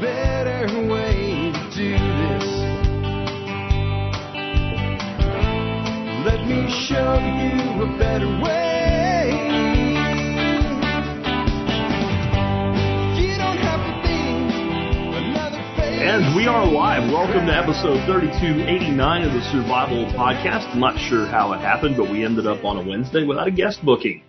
better we are live. Welcome to episode 3289 of the Survival Podcast. I'm not sure how it happened, but we ended up on a Wednesday without a guest booking.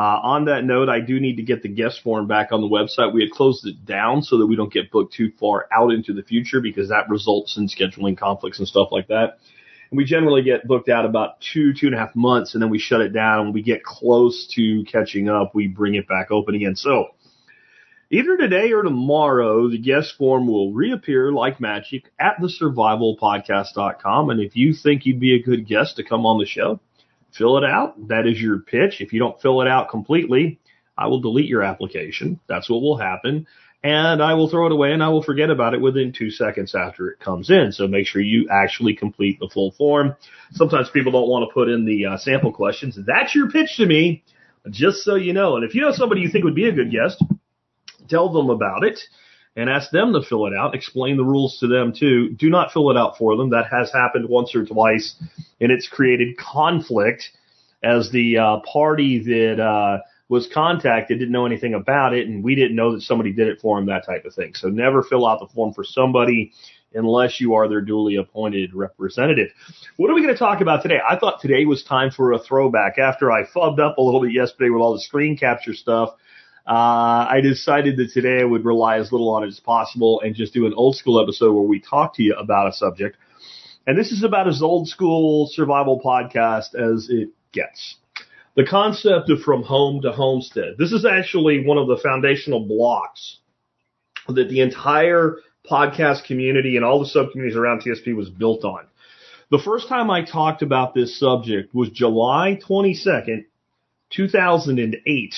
Uh, on that note, I do need to get the guest form back on the website. We had closed it down so that we don't get booked too far out into the future because that results in scheduling conflicts and stuff like that. And we generally get booked out about two, two and a half months and then we shut it down. When we get close to catching up, we bring it back open again. So either today or tomorrow, the guest form will reappear like magic at thesurvivalpodcast.com. And if you think you'd be a good guest to come on the show, fill it out. That is your pitch. If you don't fill it out completely, I will delete your application. That's what will happen. And I will throw it away and I will forget about it within two seconds after it comes in. So make sure you actually complete the full form. Sometimes people don't want to put in the uh, sample questions. That's your pitch to me, just so you know. And if you know somebody you think would be a good guest, tell them about it and ask them to fill it out. Explain the rules to them too. Do not fill it out for them. That has happened once or twice and it's created conflict as the uh, party that uh, was contacted didn't know anything about it and we didn't know that somebody did it for them, that type of thing. So never fill out the form for somebody unless you are their duly appointed representative. What are we going to talk about today? I thought today was time for a throwback. After I fubbed up a little bit yesterday with all the screen capture stuff, uh, I decided that today I would rely as little on it as possible and just do an old school episode where we talk to you about a subject. And this is about as old school survival podcast as it gets. The concept of from home to homestead. This is actually one of the foundational blocks that the entire podcast community and all the subcommunities around TSP was built on. The first time I talked about this subject was July 22nd, 2008.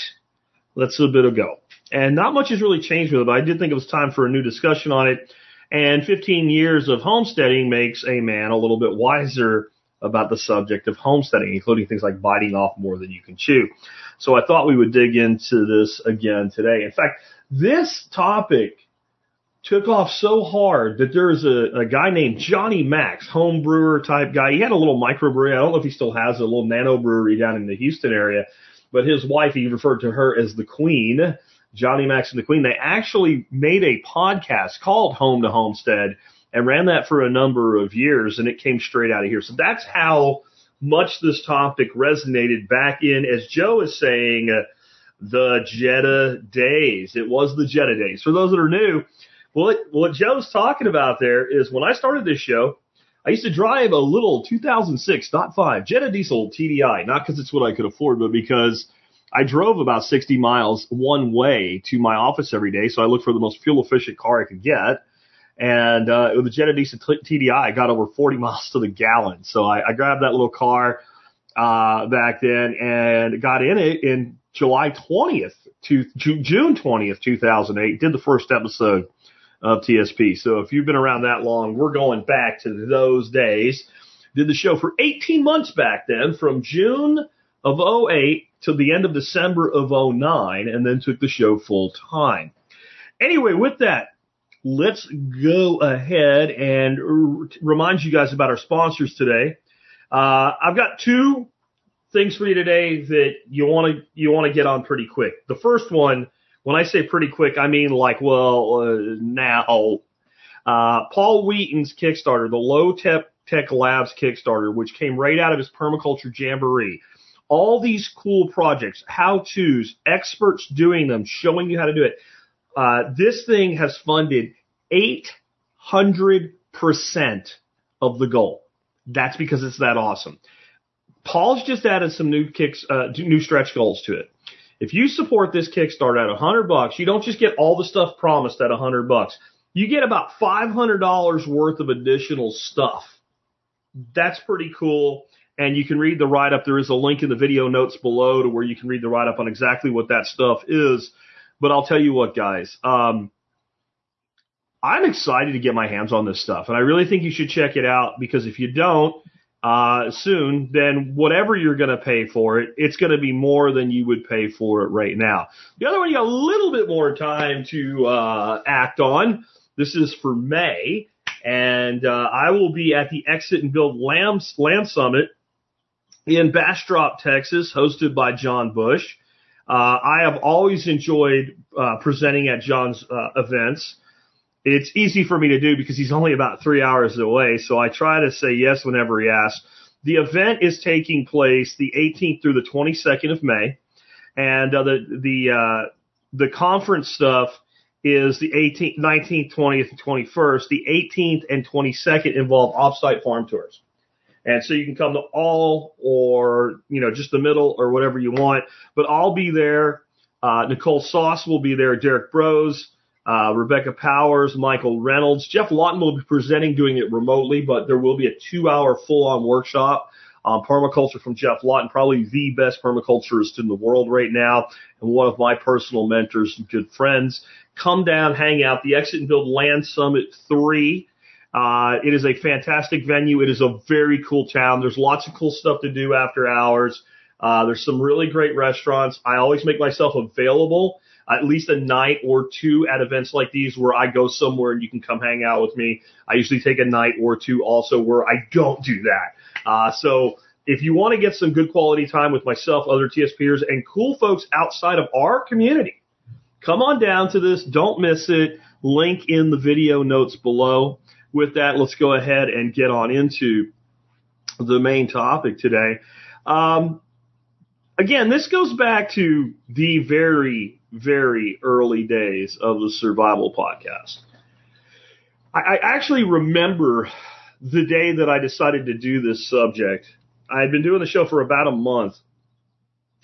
That's a bit ago. And not much has really changed with it, but I did think it was time for a new discussion on it. And 15 years of homesteading makes a man a little bit wiser about the subject of homesteading, including things like biting off more than you can chew. So I thought we would dig into this again today. In fact, this topic took off so hard that there's a, a guy named Johnny Max, home brewer type guy. He had a little microbrewery. I don't know if he still has a little nano brewery down in the Houston area, but his wife, he referred to her as the queen, Johnny Max and the Queen. They actually made a podcast called Home to Homestead and ran that for a number of years and it came straight out of here. So that's how much this topic resonated back in, as Joe is saying, uh, the Jetta days. It was the Jetta days. For those that are new, what, what Joe's talking about there is when I started this show, I used to drive a little 2006 dot five Jetta diesel TDI, not because it's what I could afford, but because I drove about 60 miles one way to my office every day. So I looked for the most fuel efficient car I could get. And, uh, with the Jetta diesel TDI, I got over 40 miles to the gallon. So I, I grabbed that little car, uh, back then and got in it in July 20th to June 20th, 2008, did the first episode of TSP. So if you've been around that long, we're going back to those days. Did the show for 18 months back then from June of 08 till the end of December of 09 and then took the show full time. Anyway, with that, let's go ahead and r- remind you guys about our sponsors today. Uh, I've got two things for you today that you want to you want to get on pretty quick. The first one, when I say pretty quick, I mean like well uh, now. Uh, Paul Wheaton's Kickstarter, the Low Tech Tech Labs Kickstarter, which came right out of his permaculture jamboree. All these cool projects, how tos, experts doing them, showing you how to do it. Uh, this thing has funded 800% of the goal. That's because it's that awesome. Paul's just added some new kicks, uh, new stretch goals to it. If you support this Kickstarter at hundred bucks, you don't just get all the stuff promised at hundred bucks. You get about $500 worth of additional stuff. That's pretty cool. And you can read the write up. There is a link in the video notes below to where you can read the write up on exactly what that stuff is. But I'll tell you what, guys, um, I'm excited to get my hands on this stuff. And I really think you should check it out because if you don't, uh, soon, then whatever you're going to pay for it, it's going to be more than you would pay for it right now. The other one you got a little bit more time to uh, act on. This is for May, and uh, I will be at the Exit and Build Land, Land Summit in Bastrop, Texas, hosted by John Bush. Uh, I have always enjoyed uh, presenting at John's uh, events. It's easy for me to do because he's only about three hours away, so I try to say yes whenever he asks. The event is taking place the 18th through the 22nd of May, and uh, the the uh, the conference stuff is the 18th, 19th, 20th, and 21st. The 18th and 22nd involve offsite farm tours. And so you can come to all or, you know, just the middle or whatever you want, but I'll be there. Uh, Nicole Sauce will be there. Derek Bros, uh, Rebecca Powers, Michael Reynolds. Geoff Lawton will be presenting doing it remotely, but there will be a two hour full on workshop on permaculture from Geoff Lawton, probably the best permaculturist in the world right now and one of my personal mentors and good friends. Come down, hang out. The Exit and Build Land Summit 3 uh, it is a fantastic venue. It is a very cool town. There's lots of cool stuff to do after hours. Uh, there's some really great restaurants. I always make myself available at least a night or two at events like these where I go somewhere and you can come hang out with me. I usually take a night or two also where I don't do that. Uh, so if you want to get some good quality time with myself, other TSPers, and cool folks outside of our community, come on down to this. Don't miss it. Link in the video notes below with that, let's go ahead and get on into the main topic today. Um, again, this goes back to the very, very early days of the survival podcast. I, I actually remember the day that I decided to do this subject. I had been doing the show for about a month.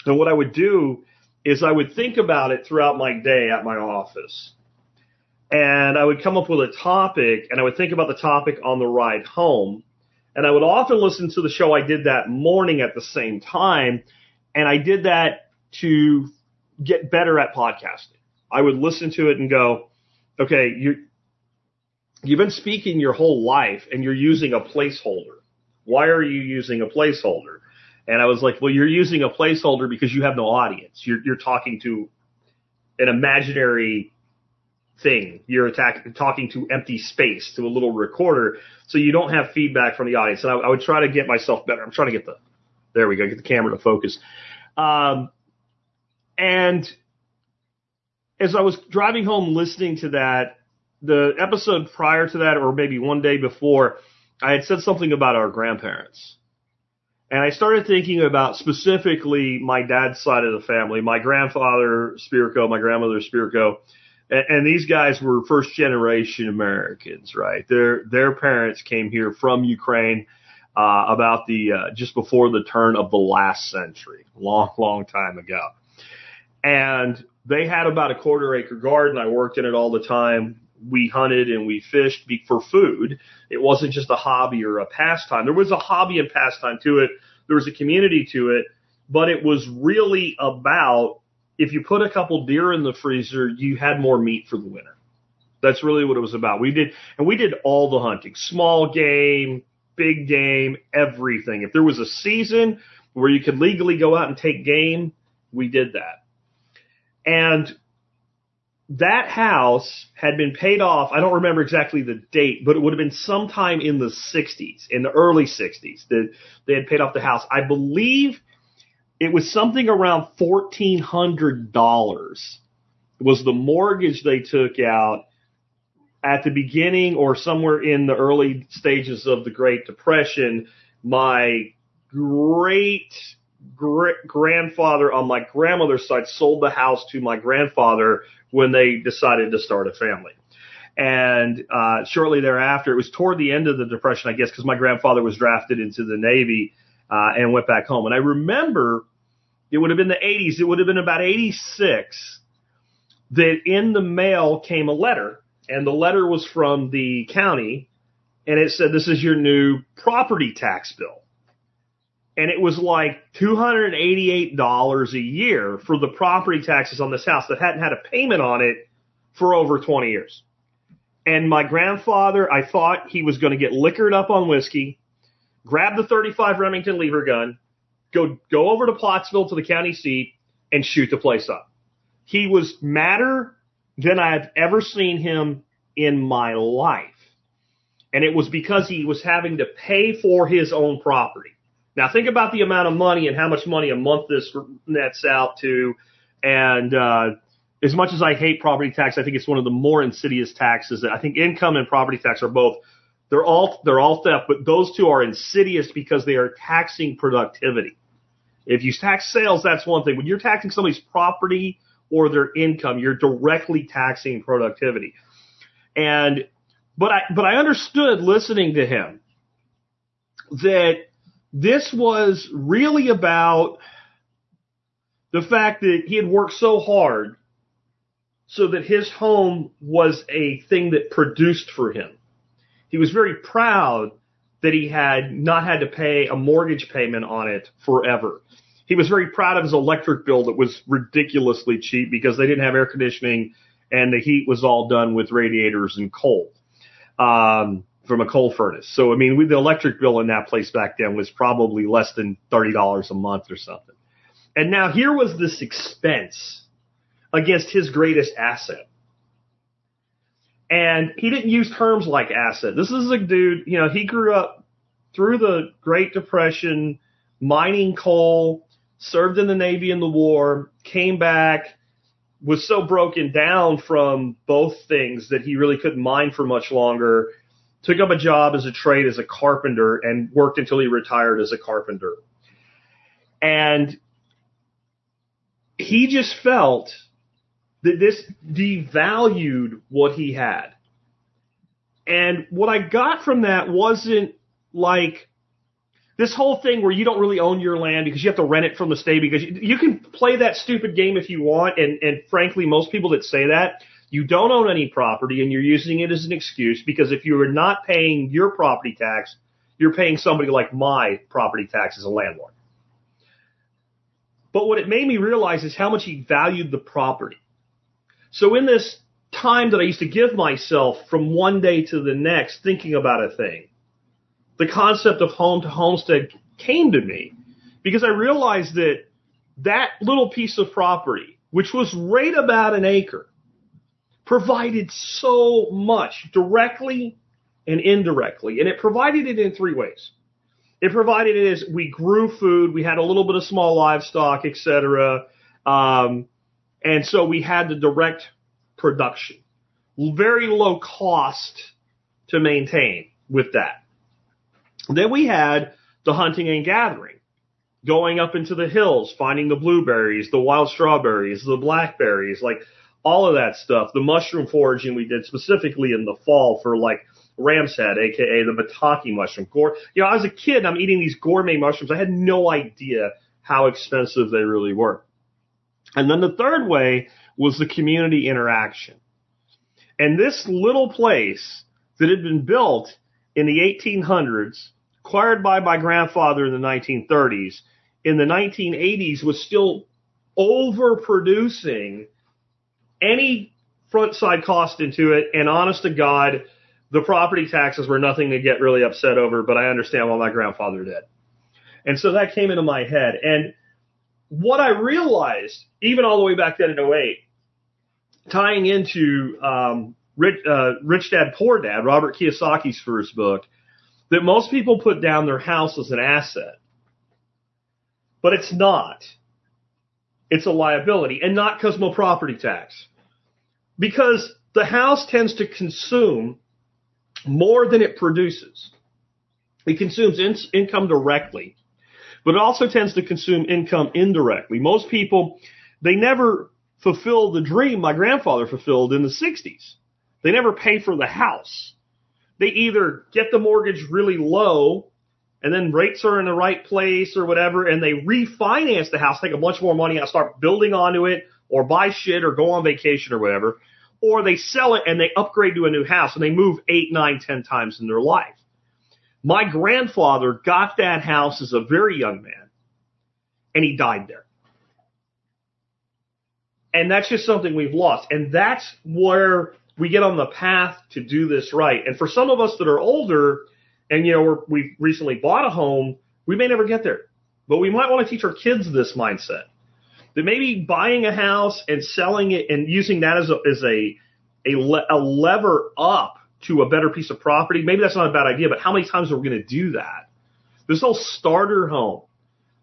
And what I would do is I would think about it throughout my day at my office and I would come up with a topic and I would think about the topic on the ride home. And I would often listen to the show I did that morning at the same time. And I did that to get better at podcasting. I would listen to it and go, okay, you you've been speaking your whole life and you're using a placeholder. Why are you using a placeholder? And I was like, well, you're using a placeholder because you have no audience. You're, you're talking to an imaginary thing. You're attack, talking to empty space, to a little recorder, so you don't have feedback from the audience. And I, I would try to get myself better. I'm trying to get the, there we go, get the camera to focus. Um, and as I was driving home listening to that, the episode prior to that, or maybe one day before, I had said something about our grandparents. And I started thinking about specifically my dad's side of the family, my grandfather Spirko, my grandmother Spirko, and, and these guys were first generation Americans, right? Their their parents came here from Ukraine uh, about the uh, just before the turn of the last century, long long time ago, and they had about a quarter acre garden. I worked in it all the time. We hunted and we fished for food. It wasn't just a hobby or a pastime. There was a hobby and pastime to it. There was a community to it, but it was really about if you put a couple deer in the freezer, you had more meat for the winter. That's really what it was about. We did, and we did all the hunting, small game, big game, everything. If there was a season where you could legally go out and take game, we did that. And that house had been paid off. I don't remember exactly the date, but it would have been sometime in the 60s, in the early 60s that they had paid off the house. I believe it was something around fourteen hundred dollars was the mortgage they took out at the beginning or somewhere in the early stages of the Great Depression. My great grandfather on my grandmother's side sold the house to my grandfather when they decided to start a family. And uh, shortly thereafter, it was toward the end of the Depression, I guess, because my grandfather was drafted into the Navy uh, and went back home. And I remember it would have been the 80s. It would have been about 86 that in the mail came a letter, and the letter was from the county, and it said, "This is your new property tax bill." And it was like $288 a year for the property taxes on this house that hadn't had a payment on it for over 20 years. And my grandfather, I thought he was going to get liquored up on whiskey grab the 35 Remington lever gun, go go over to Pottsville to the county seat, and shoot the place up. He was madder than I've ever seen him in my life. And it was because he was having to pay for his own property. Now think about the amount of money and how much money a month this nets out to. And, uh, as much as I hate property tax, I think it's one of the more insidious taxes. I think income and property tax are both, they're all, they're all theft, but those two are insidious because they are taxing productivity. If you tax sales, that's one thing. When you're taxing somebody's property or their income, you're directly taxing productivity. And, but I, but I understood listening to him that this was really about the fact that he had worked so hard so that his home was a thing that produced for him. He was very proud that he had not had to pay a mortgage payment on it forever. He was very proud of his electric bill that was ridiculously cheap because they didn't have air conditioning and the heat was all done with radiators and coal um, from a coal furnace. So I mean, we, the electric bill in that place back then was probably less than thirty dollars a month or something. And now here was this expense against his greatest asset. And he didn't use terms like asset. This is a dude, you know, he grew up through the Great Depression, mining coal, served in the Navy in the war, came back, was so broken down from both things that he really couldn't mine for much longer, took up a job as a trade as a carpenter and worked until he retired as a carpenter. And he just felt that this devalued what he had. And what I got from that wasn't like this whole thing where you don't really own your land because you have to rent it from the state because you, you can play that stupid game if you want. And, and frankly, most people that say that, you don't own any property and you're using it as an excuse because if you are not paying your property tax, you're paying somebody like my property tax as a landlord. But what it made me realize is how much he valued the property. So in this time that I used to give myself from one day to the next thinking about a thing, the concept of home to homestead came to me because I realized that that little piece of property, which was right about an acre, provided so much directly and indirectly. And it provided it in three ways. It provided it as we grew food, we had a little bit of small livestock, etc. Um, and so we had the direct production. Very low cost to maintain with that. Then we had the hunting and gathering, going up into the hills, finding the blueberries, the wild strawberries, the blackberries, like all of that stuff. The mushroom foraging we did specifically in the fall for like ram's head, aka the maitake mushroom. Gore, you know, as a kid, I'm eating these gourmet mushrooms. I had no idea how expensive they really were. And then the third way was the community interaction. And this little place that had been built in the 1800s, acquired by my grandfather in the 1930s, in the 1980s was still overproducing any front side cost into it. And honest to God, the property taxes were nothing to get really upset over, but I understand why my grandfather did. And so that came into my head. And what I realized, even all the way back then in 08, tying into um, Rich, uh, Rich Dad Poor Dad, Robert Kiyosaki's first book, that most people put down their house as an asset. But it's not. It's a liability, and not Cosmo property tax. Because the house tends to consume more than it produces. It consumes in- income directly, but it also tends to consume income indirectly. Most people, they never fulfill the dream my grandfather fulfilled in the 60s. They never pay for the house. They either get the mortgage really low and then rates are in the right place or whatever and they refinance the house, take a bunch more money out, start building onto it or buy shit or go on vacation or whatever. Or they sell it and they upgrade to a new house and they move eight, nine, ten times in their life. My grandfather got that house as a very young man and he died there. And that's just something we've lost. And that's where we get on the path to do this right. And for some of us that are older, and you know we're, we've recently bought a home, we may never get there, but we might want to teach our kids this mindset that maybe buying a house and selling it and using that as a as a a, le- a lever up to a better piece of property. Maybe that's not a bad idea, but how many times are we going to do that? This whole starter home.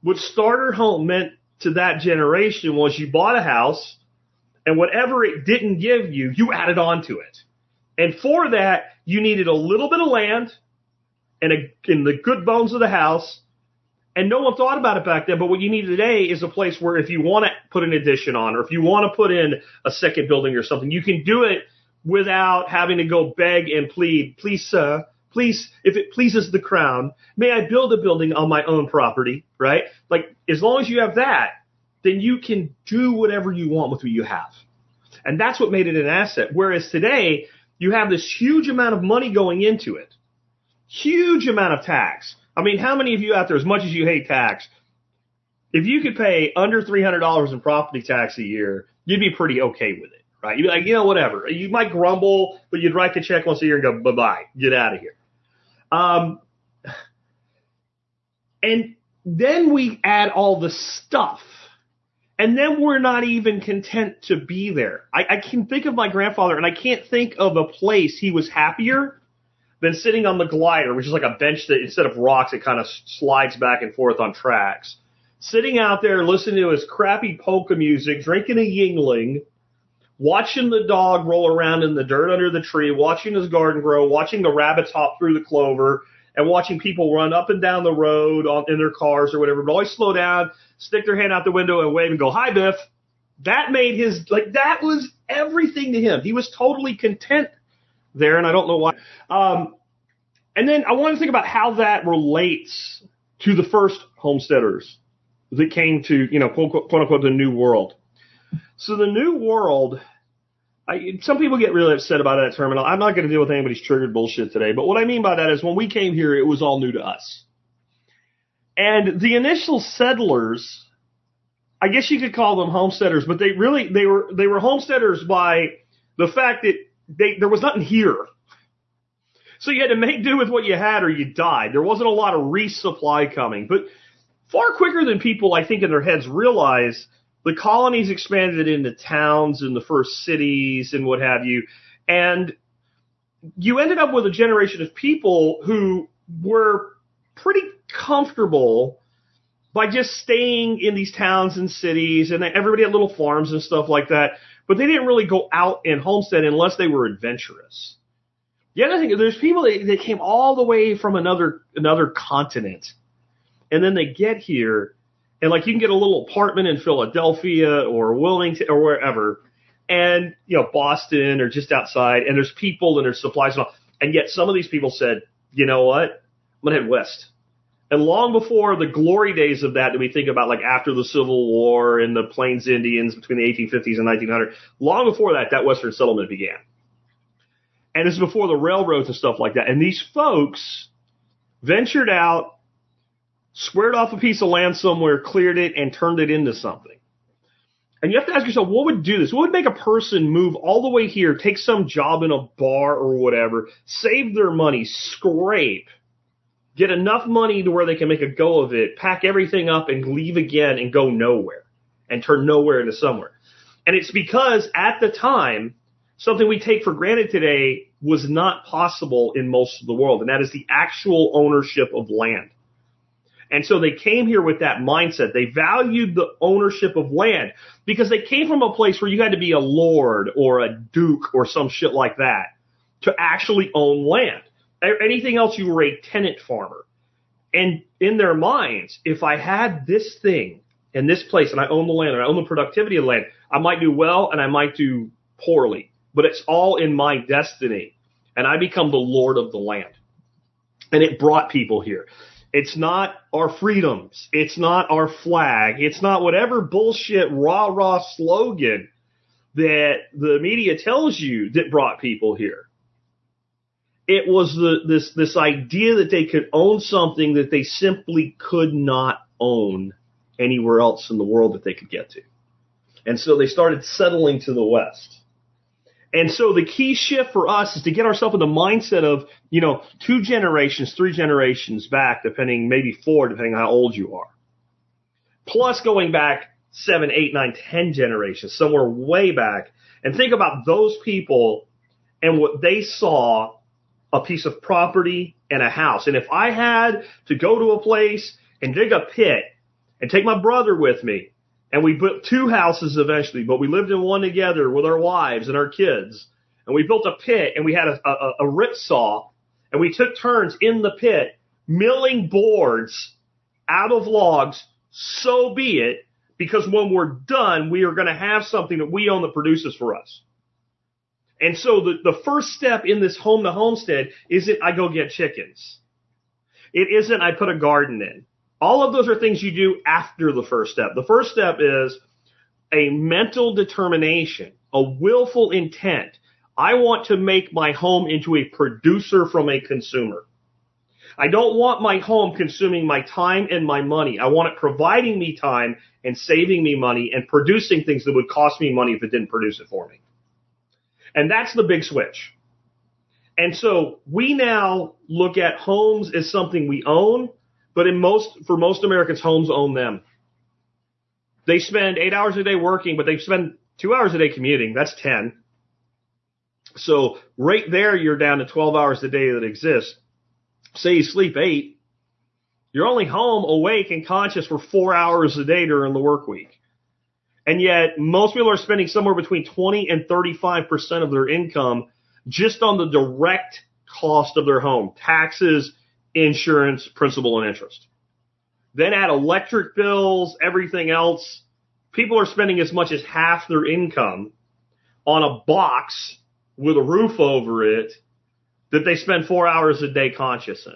What starter home meant to that generation was you bought a house and whatever it didn't give you, you added on to it. And for that, you needed a little bit of land and a, in the good bones of the house. And no one thought about it back then, but what you need today is a place where if you want to put an addition on or if you want to put in a second building or something, you can do it without having to go beg and plead, please, sir, please, if it pleases the crown, may I build a building on my own property, right? Like, as long as you have that, then you can do whatever you want with what you have. And that's what made it an asset. Whereas today, you have this huge amount of money going into it. Huge amount of tax. I mean, how many of you out there, as much as you hate tax, if you could pay under $300 in property tax a year, you'd be pretty okay with it, right? You'd be like, you know, whatever. You might grumble, but you'd write the check once a year and go, bye bye, get out of here. Um, and then we add all the stuff. And then we're not even content to be there. I, I can think of my grandfather, and I can't think of a place he was happier than sitting on the glider, which is like a bench that instead of rocks, it kind of slides back and forth on tracks. Sitting out there listening to his crappy polka music, drinking a Yuengling, watching the dog roll around in the dirt under the tree, watching his garden grow, watching the rabbits hop through the clover, and watching people run up and down the road on, in their cars or whatever, but always slow down, stick their hand out the window and wave and go, hi, Biff. That made his, like, that was everything to him. He was totally content there, and I don't know why. Um, and then I want to think about how that relates to the first homesteaders that came to, you know, quote, quote unquote, the new world. So the new world, I, some people get really upset about that terminal. I'm not going to deal with anybody's triggered bullshit today. But what I mean by that is when we came here, it was all new to us. And the initial settlers, I guess you could call them homesteaders, but they really they were they were homesteaders by the fact that they there was nothing here. So you had to make do with what you had or you died. There wasn't a lot of resupply coming, but far quicker than people I think in their heads realize the colonies expanded into towns and the first cities and what have you. And you ended up with a generation of people who were pretty comfortable by just staying in these towns and cities and everybody had little farms and stuff like that. But they didn't really go out and homestead unless they were adventurous. The other thing, there's people that, that came all the way from another, another continent and then they get here and like you can get a little apartment in Philadelphia or Wilmington or wherever, and you know Boston or just outside, and there's people and there's supplies and all, and yet some of these people said, you know what, I'm gonna head west. And long before the glory days of that that we think about, like after the Civil War and the Plains Indians between the 1850s and 1900, long before that, that Western settlement began. And this is before the railroads and stuff like that. And these folks ventured out squared off a piece of land somewhere, cleared it, and turned it into something. And you have to ask yourself, what would do this? What would make a person move all the way here, take some job in a bar or whatever, save their money, scrape, get enough money to where they can make a go of it, pack everything up and leave again and go nowhere and turn nowhere into somewhere. And it's because at the time, something we take for granted today was not possible in most of the world, and that is the actual ownership of land. And so they came here with that mindset. They valued the ownership of land because they came from a place where you had to be a lord or a duke or some shit like that to actually own land. Anything else, you were a tenant farmer. And in their minds, if I had this thing in this place and I own the land and I own the productivity of land, I might do well and I might do poorly, but it's all in my destiny. And I become the lord of the land. And it brought people here. It's not our freedoms. It's not our flag. It's not whatever bullshit rah rah slogan that the media tells you that brought people here. It was the, this, this idea that they could own something that they simply could not own anywhere else in the world that they could get to. And so they started settling to the west. And so the key shift for us is to get ourselves in the mindset of, you know, two generations, three generations back, depending, maybe four, depending on how old you are. Plus going back seven, eight, nine, ten generations, somewhere way back, and think about those people and what they saw a piece of property and a house. And if I had to go to a place and dig a pit and take my brother with me, and we built two houses eventually, but we lived in one together with our wives and our kids, and we built a pit and we had a, a, a rip saw, and we took turns in the pit milling boards out of logs, so be it, because when we're done, we are going to have something that we own that produces for us. And so the, the first step in this home to homestead isn't I go get chickens. It isn't I put a garden in. All of those are things you do after the first step. The first step is a mental determination, a willful intent. I want to make my home into a producer from a consumer. I don't want my home consuming my time and my money. I want it providing me time and saving me money and producing things that would cost me money if it didn't produce it for me. And that's the big switch. And so we now look at homes as something we own, but in most, for most Americans, homes own them. They spend eight hours a day working, but they spend two hours a day commuting. That's 10. So right there, you're down to 12 hours a day that exist. Say you sleep eight, you're only home awake and conscious for four hours a day during the work week. And yet most people are spending somewhere between 20 and 35% of their income just on the direct cost of their home. Taxes, insurance, principal and interest. Then add electric bills, everything else. People are spending as much as half their income on a box with a roof over it that they spend four hours a day conscious in.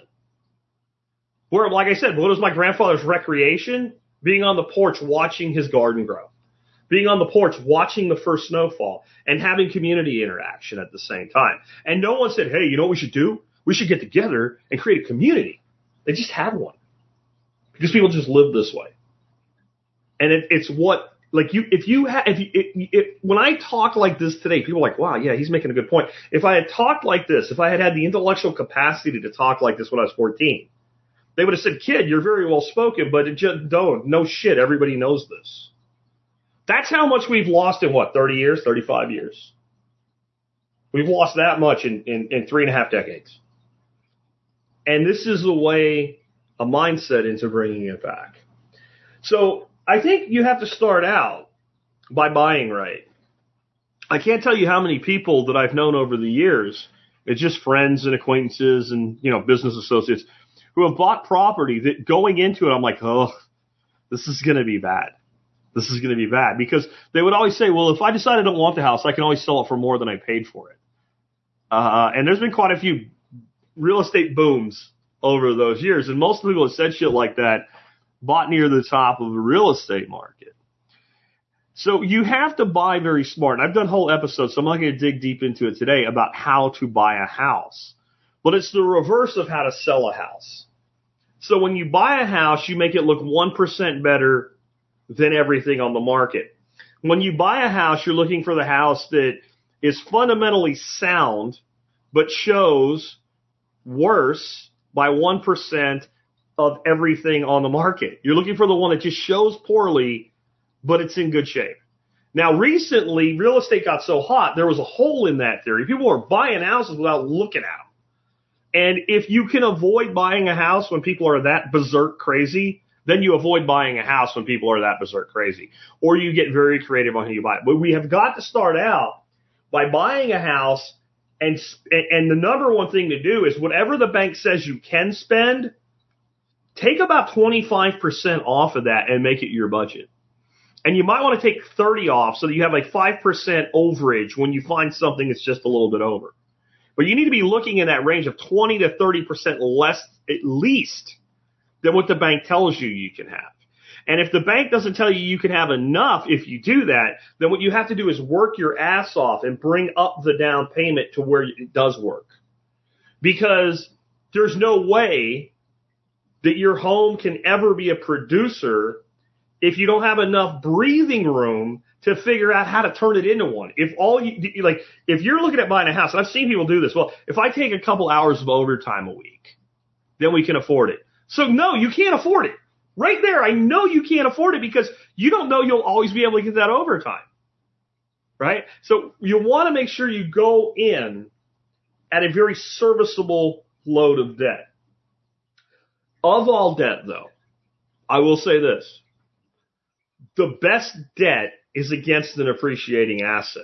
Where, like I said, what was my grandfather's recreation? Being on the porch watching his garden grow. Being on the porch watching the first snowfall and having community interaction at the same time. And no one said, hey, you know what we should do? We should get together and create a community. They just have one. Because people just live this way. And it, it's what like you, if you have, if you, when I talk like this today, people are like, wow, yeah, he's making a good point. If I had talked like this, if I had had the intellectual capacity to talk like this when I was 14, they would have said, kid, you're very well spoken, but it just don't, no shit, everybody knows this. That's how much we've lost in what, 30 years, 35 years? We've lost that much in, in, in three and a half decades. And this is the way a mindset into bringing it back. So I think you have to start out by buying right. I can't tell you how many people that I've known over the years, it's just friends and acquaintances and, you know, business associates who have bought property that going into it, I'm like, oh, this is going to be bad. This is going to be bad because they would always say, well, if I decide I don't want the house, I can always sell it for more than I paid for it. Uh, and there's been quite a few real estate booms over those years. And most people have said shit like that bought near the top of the real estate market. So you have to buy very smart. And I've done whole episodes, so I'm not going to dig deep into it today about how to buy a house. But it's the reverse of how to sell a house. So when you buy a house, you make it look 1% better than everything on the market. When you buy a house, you're looking for the house that is fundamentally sound, but shows worse by 1% of everything on the market. You're looking for the one that just shows poorly, but it's in good shape. Now, recently, real estate got so hot, there was a hole in that theory. People were buying houses without looking at them. And if you can avoid buying a house when people are that berserk crazy, then you avoid buying a house when people are that berserk crazy. Or you get very creative on who you buy. But we have got to start out by buying a house and, and the number one thing to do is whatever the bank says you can spend, take about 25% off of that and make it your budget. And you might want to take 30 off so that you have like 5% overage when you find something that's just a little bit over. But you need to be looking in that range of 20 to 30% less at least than what the bank tells you you can have. And if the bank doesn't tell you you can have enough if you do that, then what you have to do is work your ass off and bring up the down payment to where it does work. Because there's no way that your home can ever be a producer if you don't have enough breathing room to figure out how to turn it into one. If all you like, if you're looking at buying a house, and I've seen people do this. Well, if I take a couple hours of overtime a week, then we can afford it. So no, you can't afford it. Right there, I know you can't afford it because you don't know you'll always be able to get that overtime. Right? So you want to make sure you go in at a very serviceable load of debt. Of all debt though, I will say this. The best debt is against an appreciating asset.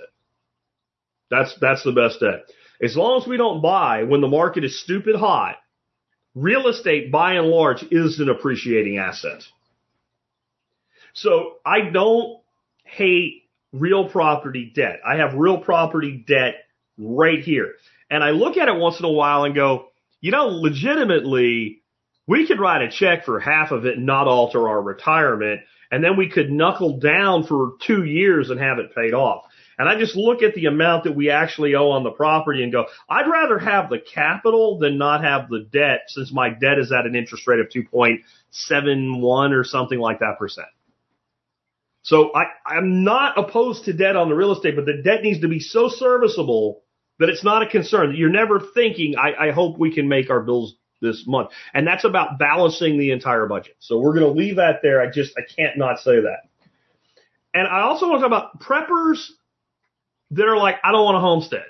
That's, that's the best debt. As long as we don't buy when the market is stupid hot, real estate by and large is an appreciating asset. So I don't hate real property debt. I have real property debt right here. And I look at it once in a while and go, you know, legitimately, we could write a check for half of it and not alter our retirement. And then we could knuckle down for two years and have it paid off. And I just look at the amount that we actually owe on the property and go, I'd rather have the capital than not have the debt since my debt is at an interest rate of 2.71 or something like that percent. So I, I'm not opposed to debt on the real estate, but the debt needs to be so serviceable that it's not a concern. You're never thinking, I, I hope we can make our bills this month. And that's about balancing the entire budget. So we're going to leave that there. I just, I can't not say that. And I also want to talk about preppers that are like, I don't want a homestead.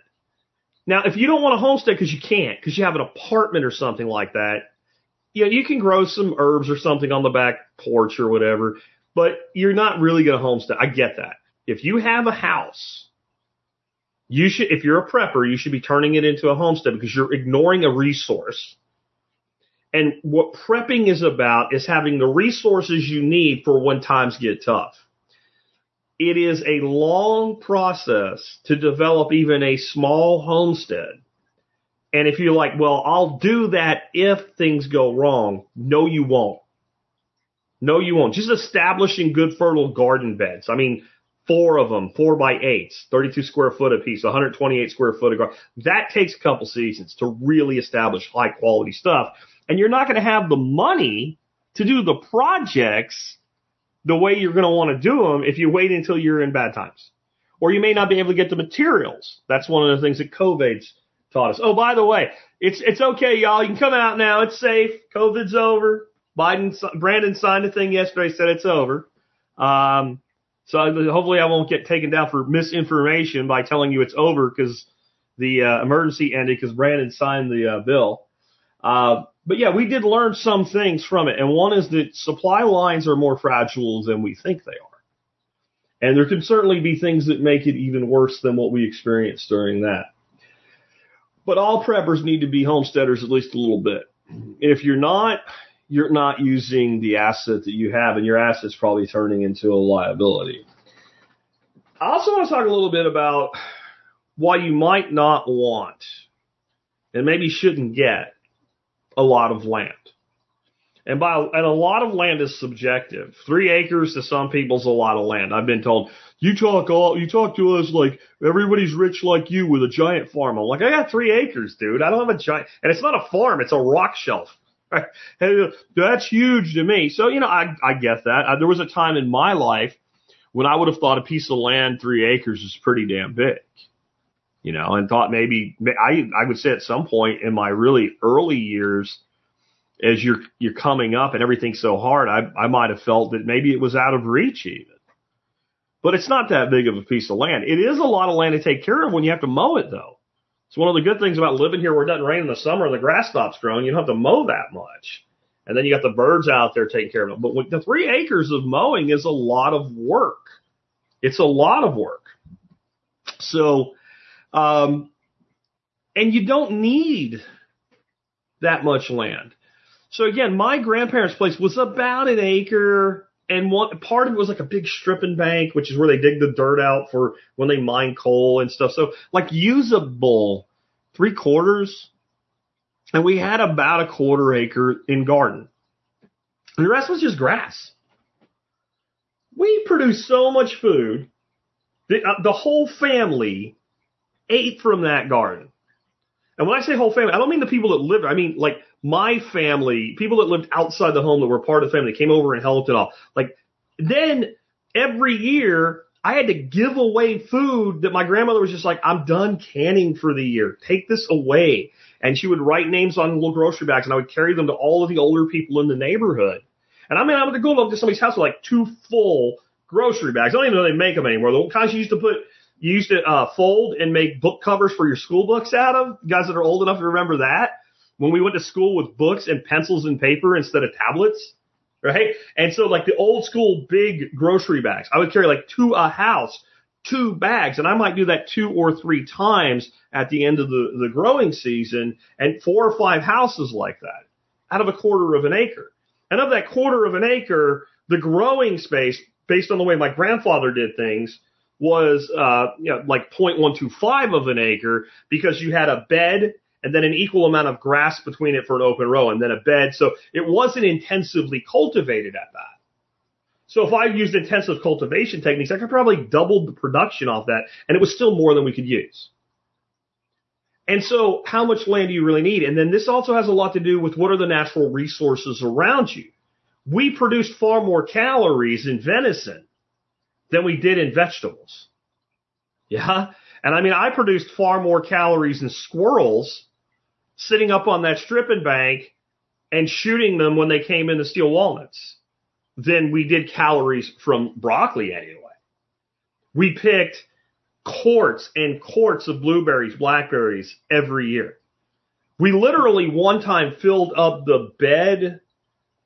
Now, if you don't want a homestead because you can't, because you have an apartment or something like that, you know, you can grow some herbs or something on the back porch or whatever, but you're not really going to homestead. I get that. If you have a house, you should, if you're a prepper, you should be turning it into a homestead because you're ignoring a resource. And what prepping is about is having the resources you need for when times get tough it is a long process to develop even a small homestead. And if you're like, well, I'll do that if things go wrong, no, you won't. No, you won't. Just establishing good fertile garden beds. I mean, four of them, four by eights, 32 square foot a piece, 128 square foot of garden. That takes a couple seasons to really establish high quality stuff. And you're not going to have the money to do the projects the way you're going to want to do them if you wait until you're in bad times. Or you may not be able to get the materials. That's one of the things that COVID's taught us. Oh, by the way, it's, it's okay, y'all. You can come out now. It's safe. COVID's over. Biden, Brandon signed a thing yesterday, said it's over. Um, so hopefully I won't get taken down for misinformation by telling you it's over because the uh, emergency ended because Brandon signed the uh, bill. Uh, but yeah, we did learn some things from it. And one is that supply lines are more fragile than we think they are. And there can certainly be things that make it even worse than what we experienced during that. But all preppers need to be homesteaders at least a little bit. If you're not, you're not using the asset that you have and your asset's probably turning into a liability. I also want to talk a little bit about why you might not want and maybe shouldn't get a lot of land. And by and a lot of land is subjective. Three acres to some people's a lot of land. I've been told you talk all you talk to us like everybody's rich like you with a giant farm. I'm like I got three acres, dude. I don't have a giant, and it's not a farm. It's a rock shelf. Right? That's huge to me. So you know I I get that. I, there was a time in my life when I would have thought a piece of land three acres is pretty damn big you know, and thought maybe I I would say at some point in my really early years, as you're you're coming up and everything's so hard, I I might have felt that maybe it was out of reach even. But it's not that big of a piece of land. It is a lot of land to take care of when you have to mow it though. It's one of the good things about living here where it doesn't rain in the summer and the grass stops growing. You don't have to mow that much. And then you got the birds out there taking care of it. But with the three acres of mowing is a lot of work. It's a lot of work. So um, and you don't need that much land. So again, my grandparents' place was about an acre, and one part of it was like a big stripping bank, which is where they dig the dirt out for when they mine coal and stuff. So like usable three quarters, and we had about a quarter acre in garden. And the rest was just grass. We produced so much food that uh, the whole family ate from that garden. And when I say whole family, I don't mean the people that lived. I mean like my family, people that lived outside the home that were part of the family, came over and helped and all. Like then every year I had to give away food that my grandmother was just like, I'm done canning for the year. Take this away. And she would write names on little grocery bags and I would carry them to all of the older people in the neighborhood. And I mean, I would go up to somebody's house with like two full grocery bags. I don't even know they make them anymore. The kinds she used to put, you used to uh, fold and make book covers for your school books out of. Guys that are old enough to remember that when we went to school with books and pencils and paper instead of tablets, right? And so like the old school big grocery bags, I would carry like to a house, two bags, and I might do that two or three times at the end of the, the growing season and four or five houses like that out of a quarter of an acre. And of that quarter of an acre, the growing space, based on the way my grandfather did things, was uh, you know, like 0.125 of an acre because you had a bed and then an equal amount of grass between it for an open row and then a bed. So it wasn't intensively cultivated at that. So if I used intensive cultivation techniques, I could probably double the production off that and it was still more than we could use. And so how much land do you really need? And then this also has a lot to do with what are the natural resources around you. We produce far more calories in venison than we did in vegetables. Yeah. And I mean, I produced far more calories in squirrels sitting up on that stripping bank and shooting them when they came in to steal walnuts than we did calories from broccoli anyway. We picked quarts and quarts of blueberries, blackberries every year. We literally one time filled up the bed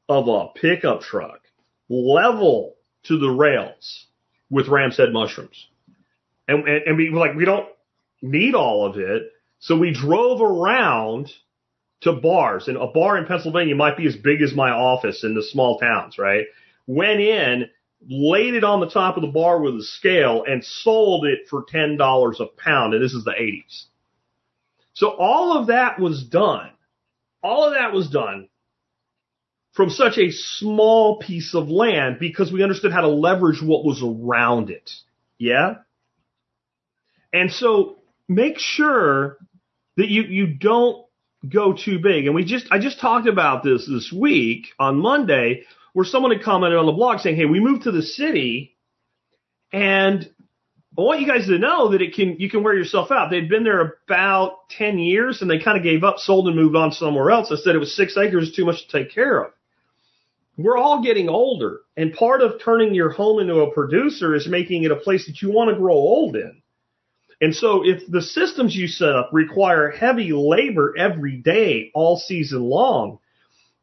of a pickup truck level to the rails with ram's head mushrooms. And, and, and we like, we don't need all of it. So we drove around to bars and a bar in Pennsylvania might be as big as my office in the small towns, right? Went in, laid it on the top of the bar with a scale and sold it for $10 a pound. And this is the 80s. So all of that was done. All of that was done from such a small piece of land because we understood how to leverage what was around it. Yeah? And so make sure that you, you don't go too big. And we just, I just talked about this this week on Monday where someone had commented on the blog saying, Hey, we moved to the city and I want you guys to know that it can, you can wear yourself out. They'd been there about 10 years and they kind of gave up, sold and moved on somewhere else. I said it was six acres, too much to take care of. We're all getting older and part of turning your home into a producer is making it a place that you want to grow old in. And so if the systems you set up require heavy labor every day, all season long,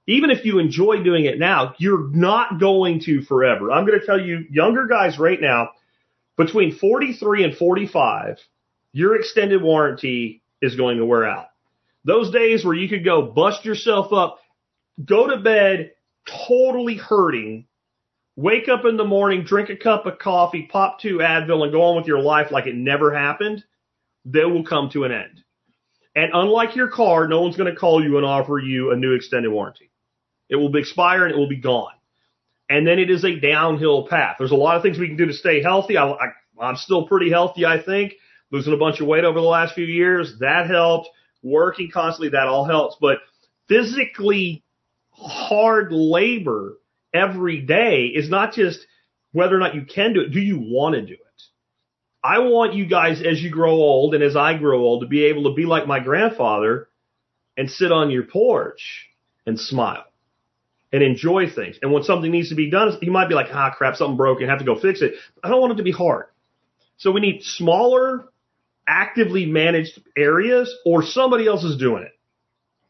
even if you enjoy doing it now, you're not going to forever. I'm going to tell you, younger guys right now, between 43 and 45, your extended warranty is going to wear out. Those days where you could go bust yourself up, go to bed totally hurting, wake up in the morning, drink a cup of coffee, pop two Advil, and go on with your life like it never happened, they will come to an end. And unlike your car, no one's going to call you and offer you a new extended warranty. It will expire and it will be gone. And then it is a downhill path. There's a lot of things we can do to stay healthy. I, I, I'm still pretty healthy, I think. Losing a bunch of weight over the last few years, that helped. Working constantly, that all helps. But physically hard labor every day is not just whether or not you can do it. Do you want to do it? I want you guys, as you grow old and as I grow old, to be able to be like my grandfather and sit on your porch and smile and enjoy things. And when something needs to be done, you might be like, ah, crap, something broke and have to go fix it. I don't want it to be hard. So we need smaller, actively managed areas or somebody else is doing it.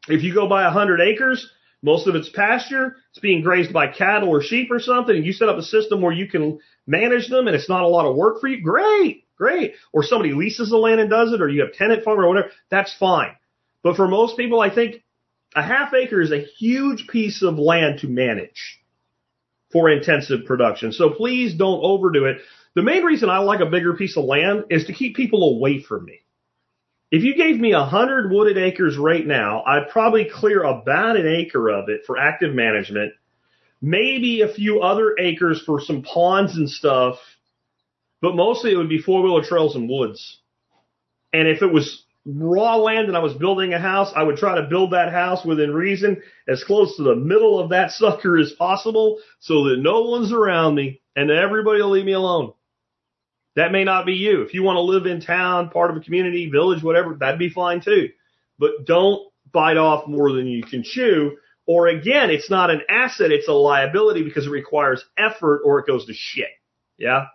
If you go buy a hundred acres, most of it's pasture. It's being grazed by cattle or sheep or something. And you set up a system where you can manage them and it's not a lot of work for you. Great. Great. Or somebody leases the land and does it or you have tenant farm or whatever. That's fine. But for most people, I think a half acre is a huge piece of land to manage for intensive production. So please don't overdo it. The main reason I like a bigger piece of land is to keep people away from me. If you gave me a hundred wooded acres right now, I'd probably clear about an acre of it for active management, maybe a few other acres for some ponds and stuff, but mostly it would be four wheeler trails and woods. And if it was raw land and I was building a house, I would try to build that house within reason as close to the middle of that sucker as possible so that no one's around me and everybody will leave me alone. That may not be you. If you want to live in town, part of a community, village, whatever, that'd be fine too. But don't bite off more than you can chew. Or again, it's not an asset, it's a liability because it requires effort or it goes to shit. Yeah.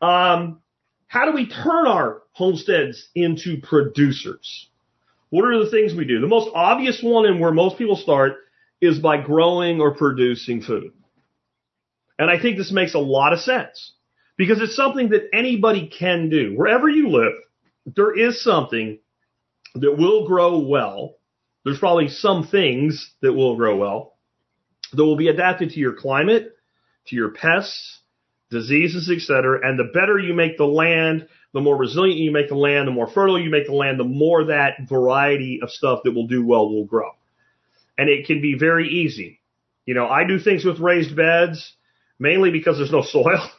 Um, how do we turn our homesteads into producers? What are the things we do? The most obvious one and where most people start is by growing or producing food. And I think this makes a lot of sense because it's something that anybody can do. Wherever you live, there is something that will grow well. There's probably some things that will grow well that will be adapted to your climate, to your pests, diseases, etc. And the better you make the land, the more resilient you make the land, the more fertile you make the land, the more that variety of stuff that will do well will grow. And it can be very easy. You know, I do things with raised beds mainly because there's no soil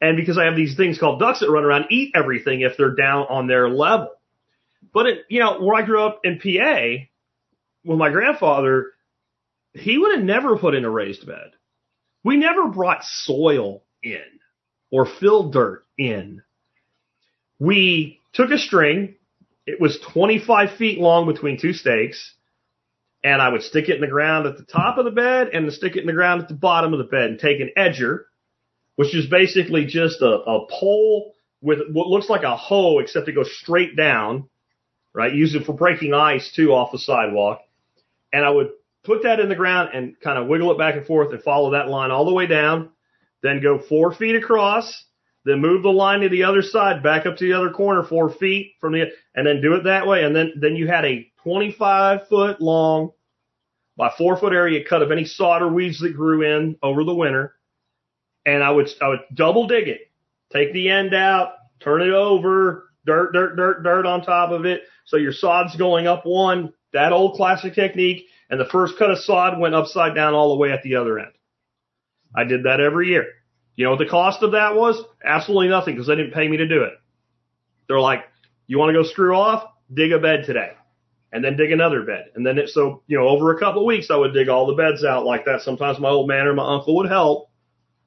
and because I have these things called ducks that run around eat everything if they're down on their level. But it, you know, where I grew up in PA with my grandfather, he would have never put in a raised bed. We never brought soil in or filled dirt in. We took a string. It was 25 feet long between two stakes and I would stick it in the ground at the top of the bed and stick it in the ground at the bottom of the bed and take an edger, which is basically just a, a pole with what looks like a hoe, except it goes straight down, right? Use it for breaking ice too off the sidewalk. And I would put that in the ground and kind of wiggle it back and forth and follow that line all the way down, then go four feet across, then move the line to the other side, back up to the other corner four feet from the, and then do it that way. And then, then you had a 25 foot long by four foot area cut of any sod or weeds that grew in over the winter. And I would, I would double dig it, take the end out, turn it over, dirt, dirt, dirt, dirt on top of it. So your sod's going up one, that old classic technique. And the first cut of sod went upside down all the way at the other end. I did that every year. You know what the cost of that was? Absolutely nothing because they didn't pay me to do it. They're like, you want to go screw off? Dig a bed today and then dig another bed. And then it, so, you know, over a couple of weeks, I would dig all the beds out like that. Sometimes my old man or my uncle would help,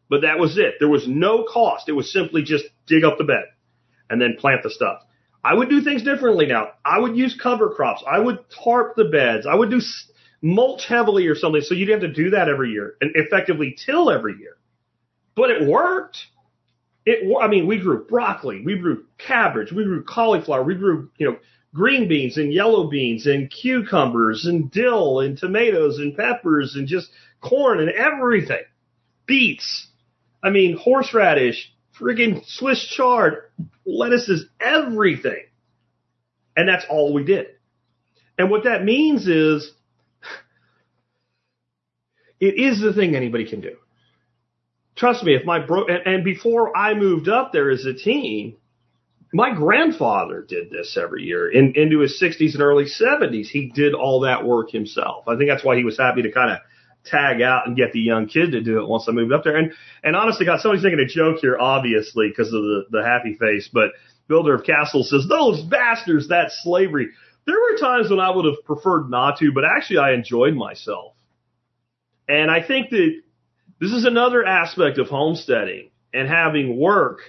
but that was it. There was no cost. It was simply just dig up the bed and then plant the stuff. I would do things differently now. I would use cover crops. I would tarp the beds. I would do mulch heavily or something. So you'd have to do that every year and effectively till every year. But it worked. It, I mean, we grew broccoli, we grew cabbage, we grew cauliflower, we grew, you know, green beans and yellow beans and cucumbers and dill and tomatoes and peppers and just corn and everything. Beets. I mean, horseradish, friggin' Swiss chard, lettuces, everything. And that's all we did. And what that means is it is the thing anybody can do. Trust me, if my bro, and, and before I moved up there as a teen, my grandfather did this every year in, into his 60s and early 70s. He did all that work himself. I think that's why he was happy to kind of tag out and get the young kid to do it once I moved up there. And and honestly, God, somebody's making a joke here, obviously, because of the the happy face. But builder of Castles says those bastards, that's slavery. There were times when I would have preferred not to, but actually I enjoyed myself. And I think that this is another aspect of homesteading and having work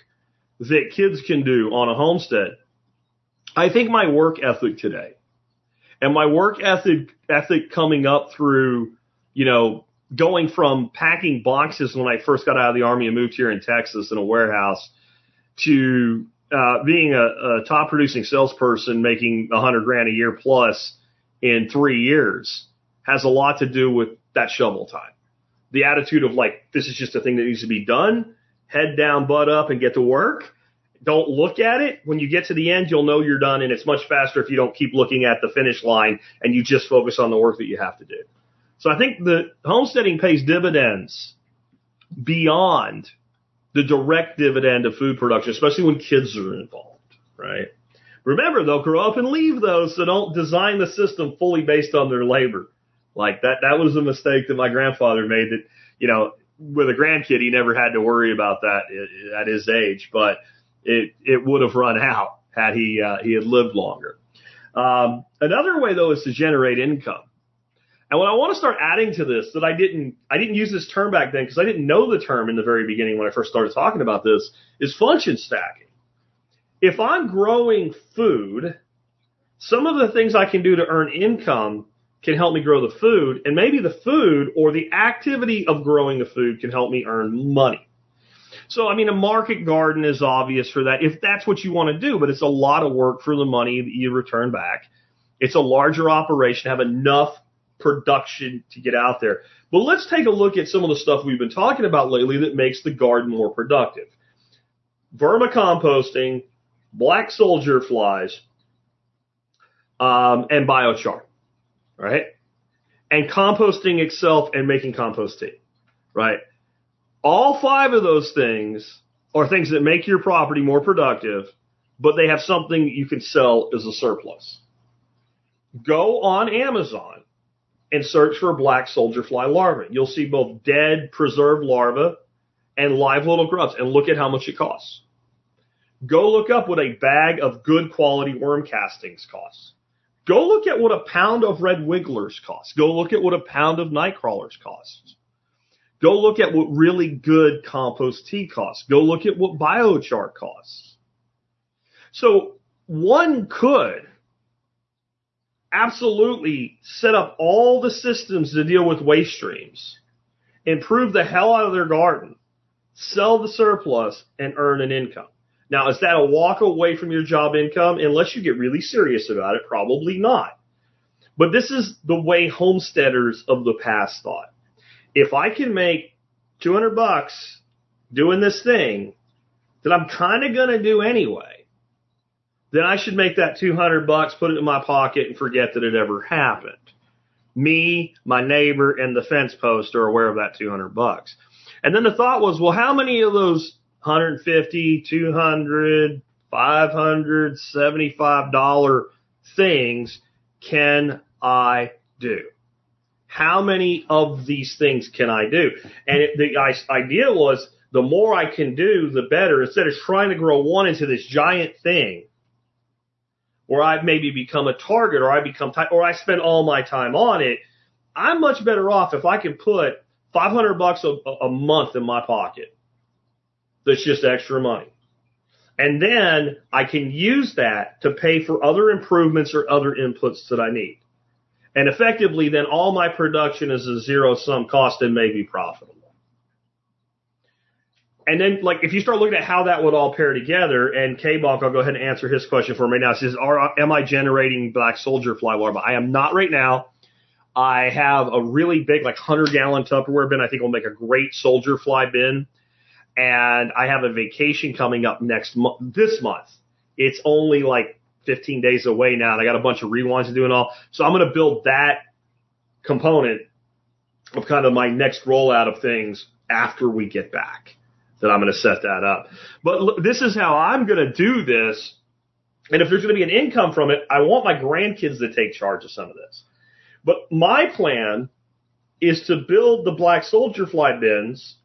that kids can do on a homestead. I think my work ethic today and my work ethic ethic coming up through, you know, going from packing boxes when I first got out of the army and moved here in Texas in a warehouse to uh, being a, a top producing salesperson making a hundred grand a year plus in three years has a lot to do with that shovel time. The attitude of like, this is just a thing that needs to be done head down, butt up, and get to work. Don't look at it. When you get to the end, you'll know you're done, and it's much faster if you don't keep looking at the finish line and you just focus on the work that you have to do. So I think the homesteading pays dividends beyond the direct dividend of food production, especially when kids are involved, right? Remember, they'll grow up and leave those, so don't design the system fully based on their labor. Like that, that was a mistake that my grandfather made that, you know, with a grandkid, he never had to worry about that at his age, but it it would have run out had he uh, he had lived longer. Um, another way though is to generate income, And what I want to start adding to this that I didn't I didn't use this term back then because I didn't know the term in the very beginning when I first started talking about this is function stacking. If I'm growing food, some of the things I can do to earn income can help me grow the food, and maybe the food or the activity of growing the food can help me earn money. So, I mean, a market garden is obvious for that if that's what you want to do, but it's a lot of work for the money that you return back. It's a larger operation, have enough production to get out there. But let's take a look at some of the stuff we've been talking about lately that makes the garden more productive. Vermicomposting, black soldier flies, um, and biochar, right? And composting itself and making compost tea, right? All five of those things are things that make your property more productive, but they have something you can sell as a surplus. Go on Amazon and search for black soldier fly larvae. You'll see both dead, preserved larvae and live little grubs and look at how much it costs. Go look up what a bag of good quality worm castings costs. Go look at what a pound of red wigglers costs. Go look at what a pound of night crawlers costs. Go look at what really good compost tea costs. Go look at what biochar costs. So one could absolutely set up all the systems to deal with waste streams, improve the hell out of their garden, sell the surplus, and earn an income. Now, is that a walk away from your job income? Unless you get really serious about it, probably not. But this is the way homesteaders of the past thought. If I can make 200 bucks doing this thing that I'm kind of going to do anyway, then I should make that 200 bucks, put it in my pocket and forget that it ever happened. Me, my neighbor, and the fence post are aware of that 200 bucks. And then the thought was, well, how many of those 150, 200, 500, 75 dollar things can I do? How many of these things can I do? And it, the idea was the more I can do, the better. Instead of trying to grow one into this giant thing, or I maybe become a target, or I become, or I spend all my time on it. I'm much better off if I can put 500 bucks a, a month in my pocket. That's just extra money. And then I can use that to pay for other improvements or other inputs that I need. And effectively, then all my production is a zero sum cost and may be profitable. And then, like, if you start looking at how that would all pair together, and K-Bonk, I'll go ahead and answer his question for me now. It says, are, am I generating black soldier fly larvae? I am not right now. I have a really big, like, 100 gallon Tupperware bin. I think will make a great soldier fly bin. And I have a vacation coming up next month, this month. It's only like 15 days away now, and I got a bunch of rewinds to do and all. So I'm going to build that component of kind of my next rollout of things after we get back. That I'm going to set that up. But look, this is how I'm going to do this. And if there's going to be an income from it, I want my grandkids to take charge of some of this. But my plan is to build the black soldier fly bins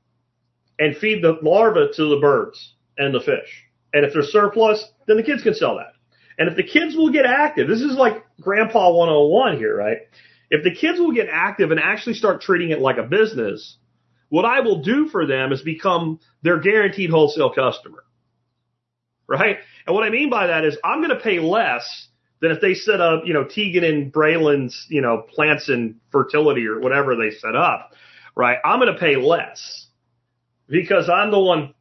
and feed the larvae to the birds and the fish. And if there's surplus, then the kids can sell that. And if the kids will get active, this is like Grandpa 101 here, right? If the kids will get active and actually start treating it like a business, what I will do for them is become their guaranteed wholesale customer. Right? And what I mean by that is I'm going to pay less than if they set up, you know, Teagan and Braylon's, you know, plants and fertility or whatever they set up. Right? I'm going to pay less because I'm the one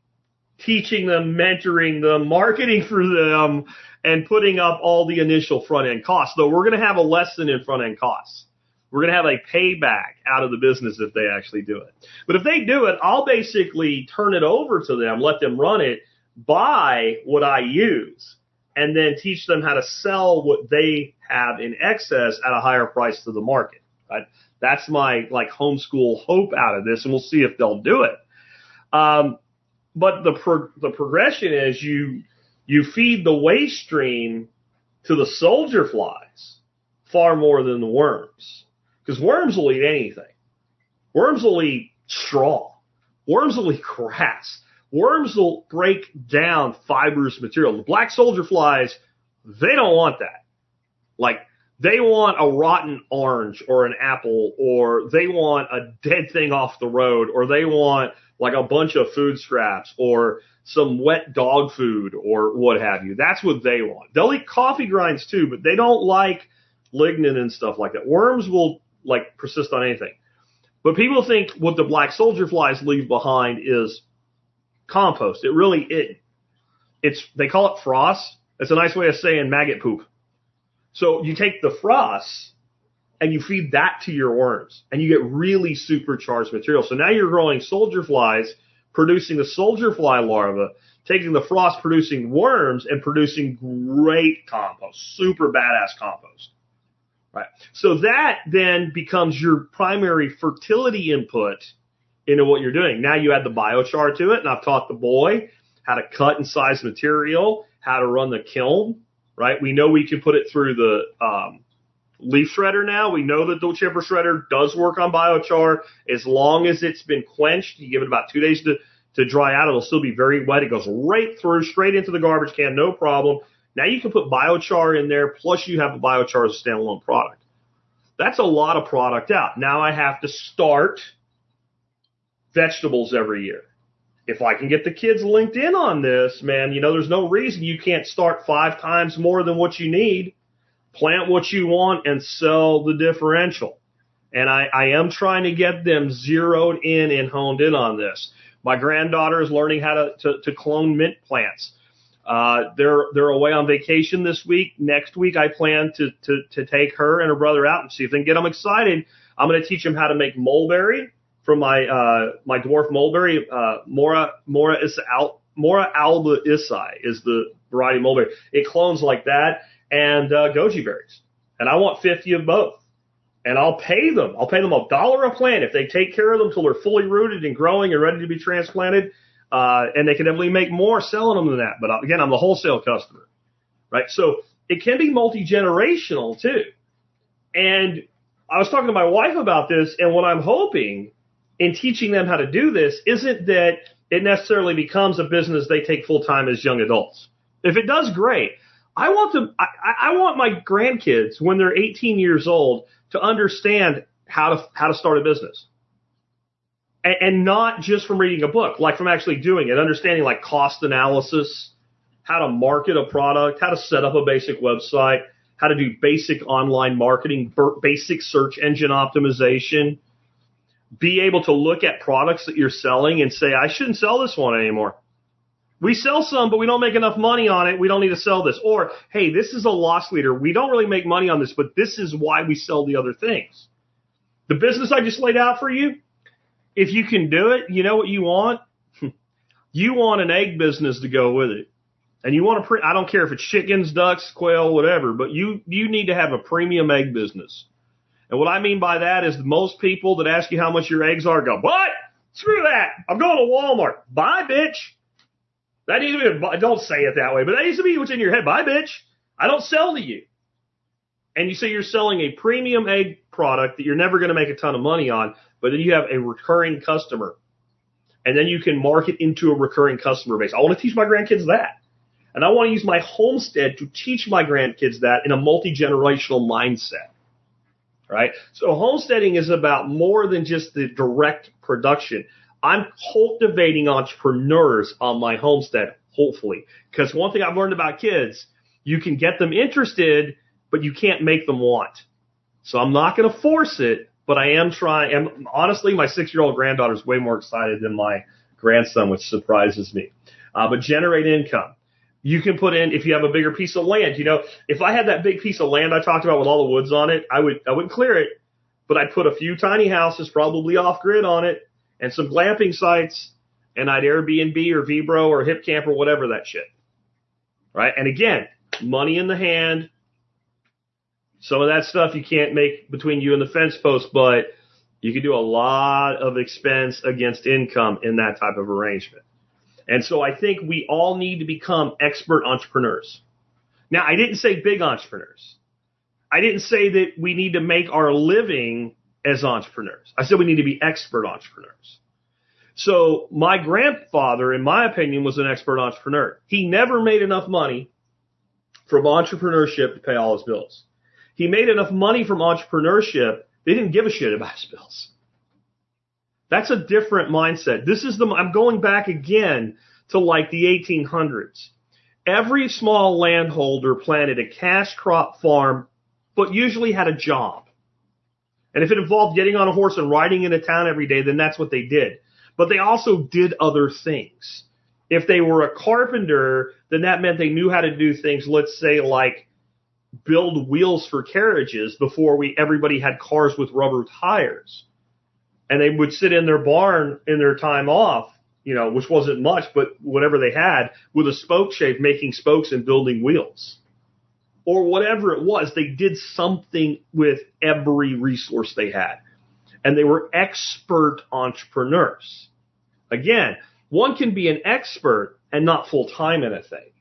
teaching them, mentoring them, marketing for them, and putting up all the initial front end costs. Though we're going to have a lesson in front end costs. We're going to have a payback out of the business if they actually do it. But if they do it, I'll basically turn it over to them, let them run it, buy what I use, and then teach them how to sell what they have in excess at a higher price to the market. Right? That's my like homeschool hope out of this, and we'll see if they'll do it. Um, but the pro- the progression is you you feed the waste stream to the soldier flies far more than the worms. Because worms will eat anything. Worms will eat straw. Worms will eat grass. Worms will break down fibrous material. The black soldier flies, they don't want that. Like, They want a rotten orange or an apple, or they want a dead thing off the road, or they want like a bunch of food scraps, or some wet dog food, or what have you. That's what they want. They'll eat coffee grinds too, but they don't like lignin and stuff like that. Worms will like persist on anything. But people think what the black soldier flies leave behind is compost. It really it it's they call it frass. It's a nice way of saying maggot poop. So you take the frass and you feed that to your worms and you get really supercharged material. So now you're growing soldier flies, producing the soldier fly larva, taking the frass producing worms and producing great compost, super badass compost. Right. So that then becomes your primary fertility input into what you're doing. Now you add the biochar to it, and I've taught the boy how to cut and size material, how to run the kiln. Right. We know we can put it through the um, leaf shredder now. We know that the chipper shredder does work on biochar as long as it's been quenched. You give it about two days to to dry out. It'll still be very wet. It goes right through, straight into the garbage can, no problem. Now you can put biochar in there, plus you have a biochar as a standalone product. That's a lot of product out. Now I have to start vegetables every year. If I can get the kids linked in on this, man, you know, there's no reason you can't start five times more than what you need, plant what you want, and sell the differential. And I, I am trying to get them zeroed in and honed in on this. My granddaughter is learning how to, to, to clone mint plants. Uh, they're they're away on vacation this week. Next week, I plan to to to take her and her brother out and see if they can get them excited. I'm going to teach them how to make mulberry from my uh, my dwarf mulberry. Uh, Mora Mora is al, Morus alba Issai is the variety mulberry. It clones like that and uh, goji berries, and I want 50 of both. And I'll pay them. I'll pay them a dollar a plant if they take care of them till they're fully rooted and growing and ready to be transplanted. Uh, and they can definitely make more selling them than that. But again, I'm the wholesale customer, right? So it can be multi-generational too. And I was talking to my wife about this and what I'm hoping in teaching them how to do this isn't that it necessarily becomes a business they take full time as young adults. If it does, great. I want them, I, I want my grandkids when they're 18 years old to understand how to, how to start a business and, and not just from reading a book, like from actually doing it, understanding like cost analysis, how to market a product, how to set up a basic website, how to do basic online marketing, basic search engine optimization, be able to look at products that you're selling and say, I shouldn't sell this one anymore. We sell some, but we don't make enough money on it. We don't need to sell this. Or, hey, this is a loss leader. We don't really make money on this, but this is why we sell the other things. The business I just laid out for you, if you can do it, you know what you want? you want an egg business to go with it. And you want to, pre- I don't care if it's chickens, ducks, quail, whatever, but you, you need to have a premium egg business. And what I mean by that is most people that ask you how much your eggs are go, what? Screw that. I'm going to Walmart. Bye, bitch. That needs to be, don't say it that way, but that needs to be what's in your head. Bye, bitch. I don't sell to you. And you say you're selling a premium egg product that you're never going to make a ton of money on, but then you have a recurring customer. And then you can market into a recurring customer base. I want to teach my grandkids that. And I want to use my homestead to teach my grandkids that in a multi-generational mindset. Right? So homesteading is about more than just the direct production. I'm cultivating entrepreneurs on my homestead, hopefully. Because one thing I've learned about kids, you can get them interested, but you can't make them want. So I'm not going to force it, but I am trying. And honestly, my six year old granddaughter is way more excited than my grandson, which surprises me. Uh, but generate income. You can put in if you have a bigger piece of land. You know, if I had that big piece of land I talked about with all the woods on it, I would I wouldn't clear it, but I'd put a few tiny houses, probably off grid, on it, and some glamping sites, and I'd Airbnb or Vrbo or Hipcamp or whatever that shit. Right? And again, money in the hand, some of that stuff you can't make between you and the fence post, but you can do a lot of expense against income in that type of arrangement. And so I think we all need to become expert entrepreneurs. Now, I didn't say big entrepreneurs. I didn't say that we need to make our living as entrepreneurs. I said we need to be expert entrepreneurs. So my grandfather, in my opinion, was an expert entrepreneur. He never made enough money from entrepreneurship to pay all his bills. He made enough money from entrepreneurship, they didn't give a shit about his bills. That's a different mindset. This is the, I'm going back again to like the 1800s. Every small landholder planted a cash crop farm, but usually had a job. And if it involved getting on a horse and riding into town every day, then that's what they did. But they also did other things. If they were a carpenter, then that meant they knew how to do things, let's say like build wheels for carriages before we everybody had cars with rubber tires. And they would sit in their barn in their time off, you know, which wasn't much, but whatever they had with a spokeshave making spokes and building wheels. Or whatever it was, they did something with every resource they had. And they were expert entrepreneurs. Again, one can be an expert and not full time in a thing.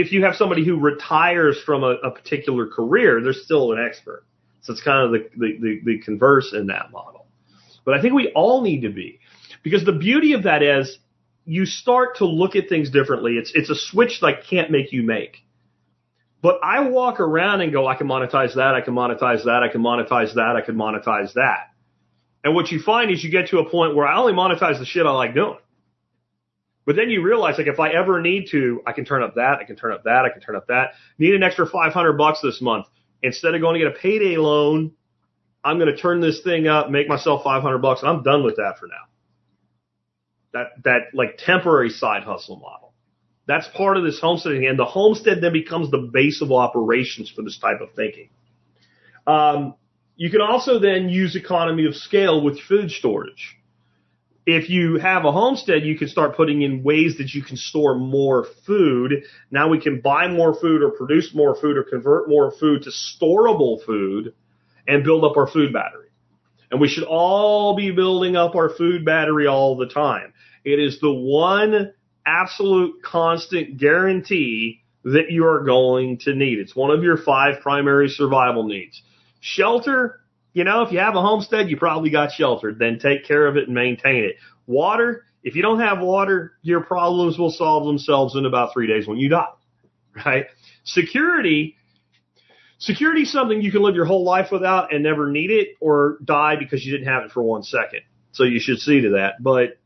If you have somebody who retires from a, a particular career, they're still an expert. So it's kind of the, the, the, the converse in that model. But I think we all need to be. Because the beauty of that is you start to look at things differently. It's, it's a switch that I can't make you make. But I walk around and go, I can monetize that, I can monetize that, I can monetize that, I can monetize that. And what you find is you get to a point where I only monetize the shit I like doing. But then you realize, like, if I ever need to, I can turn up that, I can turn up that, I can turn up that. Need an extra 500 bucks this month. Instead of going to get a payday loan, I'm going to turn this thing up, make myself 500 bucks, and I'm done with that for now. That, that, like, temporary side hustle model. That's part of this homesteading, and the homestead then becomes the base of operations for this type of thinking. Um, you can also then use economy of scale with food storage. If you have a homestead, you can start putting in ways that you can store more food. Now we can buy more food or produce more food or convert more food to storable food and build up our food battery. And we should all be building up our food battery all the time. It is the one absolute constant guarantee that you are going to need. It's one of your five primary survival needs. Shelter, you know, if you have a homestead, you probably got sheltered. Then take care of it and maintain it. Water, if you don't have water, your problems will solve themselves in about three days when you die. Right? Security, security is something you can live your whole life without and never need it or die because you didn't have it for one second. So you should see to that. But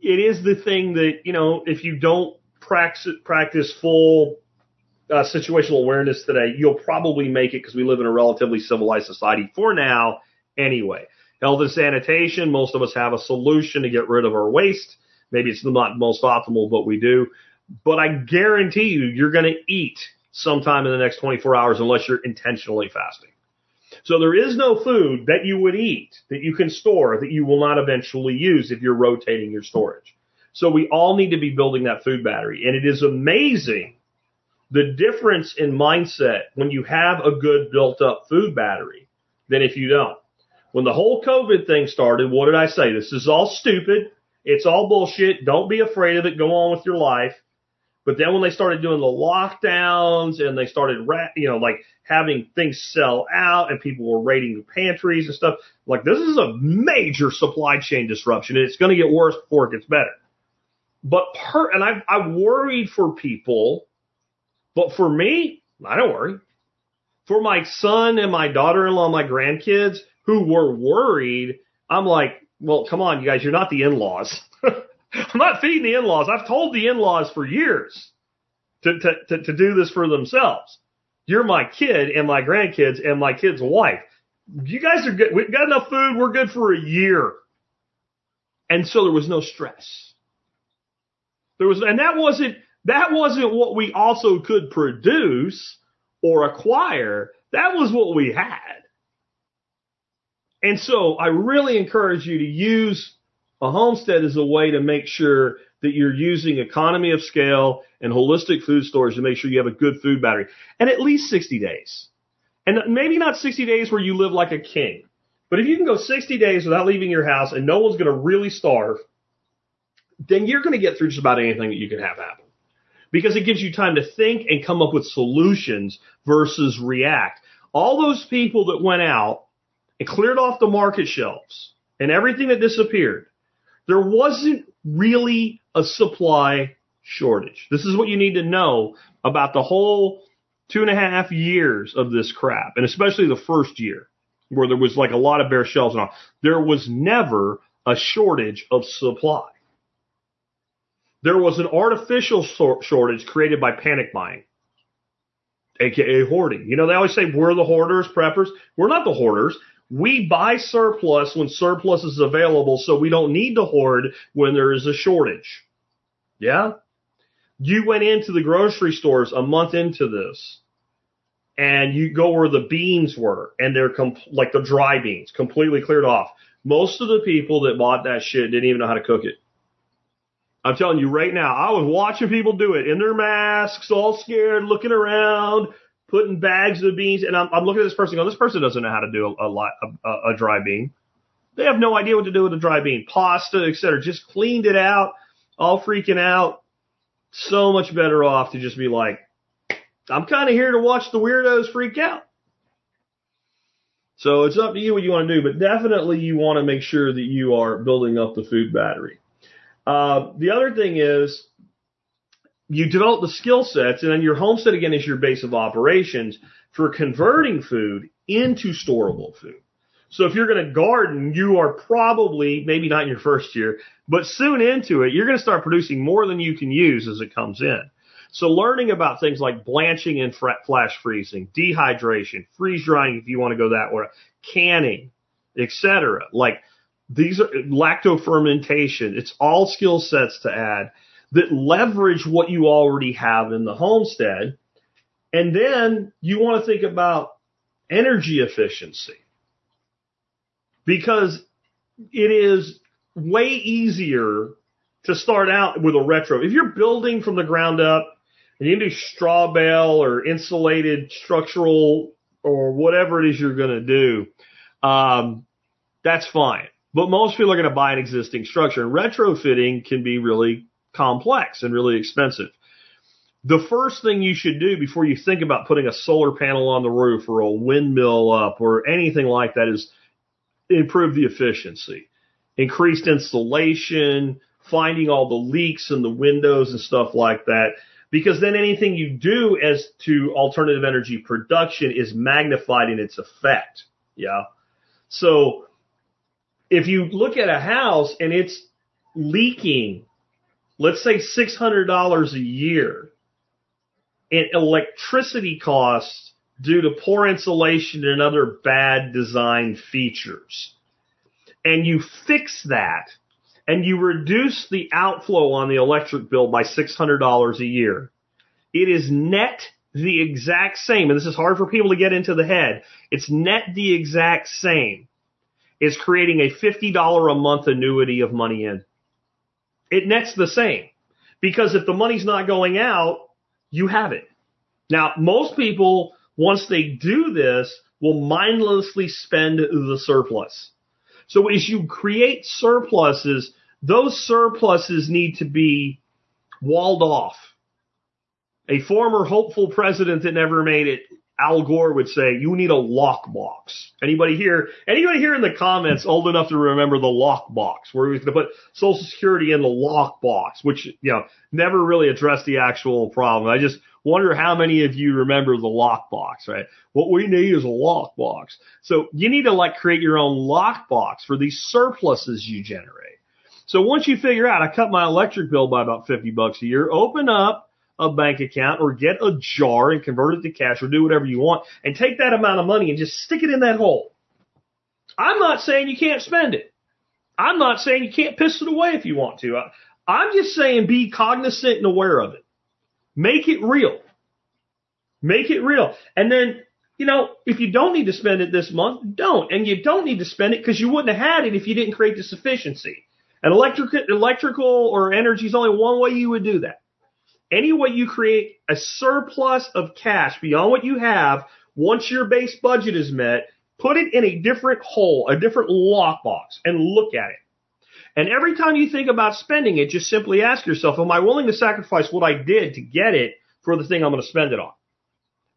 it is the thing that, you know, if you don't practice, practice full uh, situational awareness today, you'll probably make it because we live in a relatively civilized society for now anyway. Health and sanitation, most of us have a solution to get rid of our waste. Maybe it's not most optimal, but we do. But I guarantee you, you're going to eat sometime in the next 24 hours unless you're intentionally fasting. So there is no food that you would eat that you can store that you will not eventually use if you're rotating your storage. So we all need to be building that food battery. And it is amazing the difference in mindset when you have a good built up food battery than if you don't. When the whole COVID thing started, what did I say? This is all stupid. It's all bullshit. Don't be afraid of it. Go on with your life. But then when they started doing the lockdowns and they started, you know, like having things sell out and people were raiding the pantries and stuff, like this is a major supply chain disruption and it's going to get worse before it gets better. But per, and I, I worried for people, but for me, I don't worry. For my son and my daughter-in-law, my grandkids who were worried, I'm like, well, come on, you guys, you're not the in-laws. I'm not feeding the in-laws. I've told the in-laws for years to, to, to, to do this for themselves. You're my kid and my grandkids and my kid's wife. You guys are good. We've got enough food. We're good for a year. And so there was no stress. There was, and that wasn't, that wasn't what we also could produce or acquire. That was what we had. And so I really encourage you to use a homestead as a way to make sure that you're using economy of scale and holistic food storage to make sure you have a good food battery and at least 60 days. And maybe not 60 days where you live like a king, but if you can go 60 days without leaving your house and no one's going to really starve, then you're going to get through just about anything that you can have happen because it gives you time to think and come up with solutions versus react. All those people that went out and cleared off the market shelves and everything that disappeared, there wasn't really a supply shortage. This is what you need to know about the whole two and a half years of this crap, and especially the first year where there was like a lot of bare shelves and all, there was never a shortage of supply. There was an artificial sor- shortage created by panic buying, aka hoarding. You know, they always say we're the hoarders, preppers. We're not the hoarders. We buy surplus when surplus is available, so we don't need to hoard when there is a shortage. Yeah? You went into the grocery stores a month into this and you go where the beans were and they're com- like the dry beans completely cleared off. Most of the people that bought that shit didn't even know how to cook it. I'm telling you right now, I was watching people do it in their masks, all scared, looking around, putting bags of beans, and I'm, I'm looking at this person going, this person doesn't know how to do a, a, a, a dry bean. They have no idea what to do with a dry bean, pasta, etc. Just cleaned it out, all freaking out. So much better off to just be like, I'm kind of here to watch the weirdos freak out. So it's up to you what you want to do, but definitely you want to make sure that you are building up the food battery. Uh, the other thing is you develop the skill sets and then your homestead again is your base of operations for converting food into storable food. So if you're going to garden, you are probably, maybe not in your first year, but soon into it, you're going to start producing more than you can use as it comes in. So learning about things like blanching and flash freezing, dehydration, freeze drying if you want to go that way, canning, etc. Like these are lacto fermentation. It's all skill sets to add that leverage what you already have in the homestead. And then you want to think about energy efficiency because it is way easier to start out with a retro. If you're building from the ground up and you do straw bale or insulated structural or whatever it is you're going to do, um, that's fine. But most people are going to buy an existing structure and retrofitting can be really complex and really expensive. The first thing you should do before you think about putting a solar panel on the roof or a windmill up or anything like that is improve the efficiency, increased insulation, finding all the leaks in the windows and stuff like that. Because then anything you do as to alternative energy production is magnified in its effect. Yeah. So if you look at a house and it's leaking, let's say $600 a year in electricity costs due to poor insulation and other bad design features. And you fix that and you reduce the outflow on the electric bill by $600 a year. It is net the exact same, and this is hard for people to get into the head. It's net the exact same. It's creating a $50 a month annuity of money in. It nets the same. Because if the money's not going out, you have it. Now, most people once they do this, will mindlessly spend the surplus. So as you create surpluses, those surpluses need to be walled off. A former hopeful president that never made it, Al Gore would say, you need a lockbox. Anybody here, anybody here in the comments old enough to remember the lockbox, where he was going to put Social Security in the lockbox, which, you know, never really addressed the actual problem. I just wonder how many of you remember the lockbox, right? What we need is a lockbox. So you need to like create your own lockbox for these surpluses you generate. So once you figure out, I cut my electric bill by about 50 bucks a year, open up a bank account or get a jar and convert it to cash or do whatever you want and take that amount of money and just stick it in that hole. I'm not saying you can't spend it. I'm not saying you can't piss it away if you want to. I'm just saying be cognizant and aware of it. Make it real. Make it real. And then, you know, if you don't need to spend it this month, don't. And you don't need to spend it because you wouldn't have had it if you didn't create the sufficiency. And electric, electrical or energy is only one way you would do that. Any way you create a surplus of cash beyond what you have, once your base budget is met, put it in a different hole, a different lockbox, and look at it. And every time you think about spending it, just simply ask yourself, am I willing to sacrifice what I did to get it for the thing I'm going to spend it on?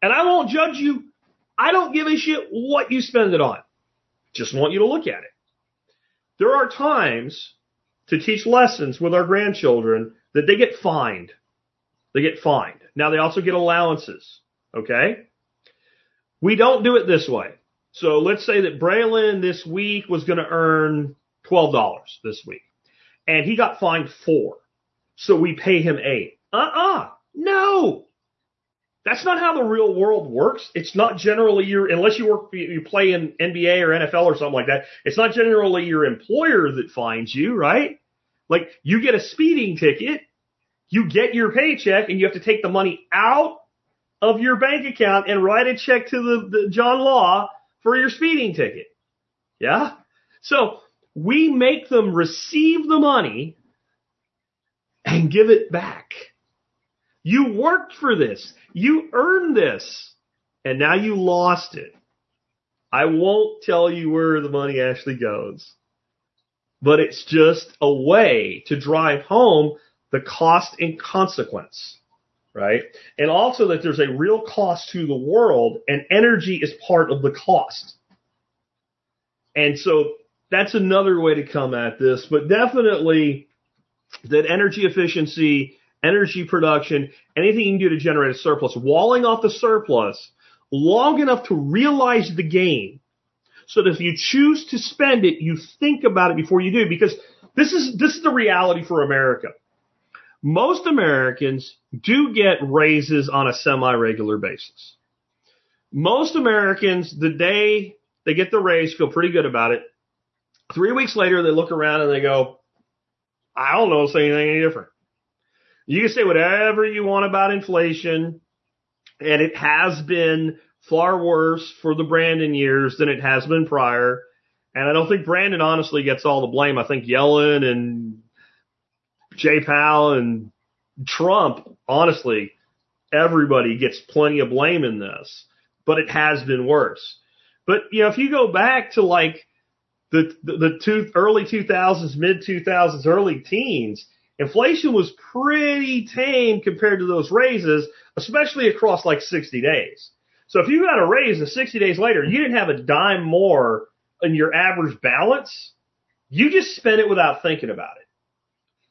And I won't judge you. I don't give a shit what you spend it on. Just want you to look at it. There are times to teach lessons with our grandchildren that they get fined. They get fined. Now they also get allowances. Okay. We don't do it this way. So let's say that Braylon this week was going to earn $12 this week and he got fined four. So we pay him eight. Uh-uh. No. That's not how the real world works. It's not generally your, unless you work, you play in NBA or NFL or something like that. It's not generally your employer that finds you, right? Like you get a speeding ticket, you get your paycheck and you have to take the money out of your bank account and write a check to the, the John Law for your speeding ticket. Yeah? So we make them receive the money and give it back. You worked for this. You earned this. And now you lost it. I won't tell you where the money actually goes. But it's just a way to drive home the cost and consequence. Right? And also that there's a real cost to the world and energy is part of the cost. And so that's another way to come at this, but definitely that energy efficiency, energy production, anything you can do to generate a surplus, walling off the surplus long enough to realize the gain. So that if you choose to spend it, you think about it before you do, because this is, this is the reality for America. Most Americans do get raises on a semi-regular basis. Most Americans, the day they get the raise, feel pretty good about it. Three weeks later, they look around and they go, I don't know, say anything any different. You can say whatever you want about inflation, and it has been far worse for the Brandon years than it has been prior. And I don't think Brandon honestly gets all the blame. I think Yellen and Jay Powell and Trump, honestly, everybody gets plenty of blame in this, but it has been worse. But, you know, if you go back to like the, the, the two, early 2000s, mid 2000s, early teens, inflation was pretty tame compared to those raises, especially across like 60 days. So if you got a raise and 60 days later, you didn't have a dime more in your average balance, you just spent it without thinking about it.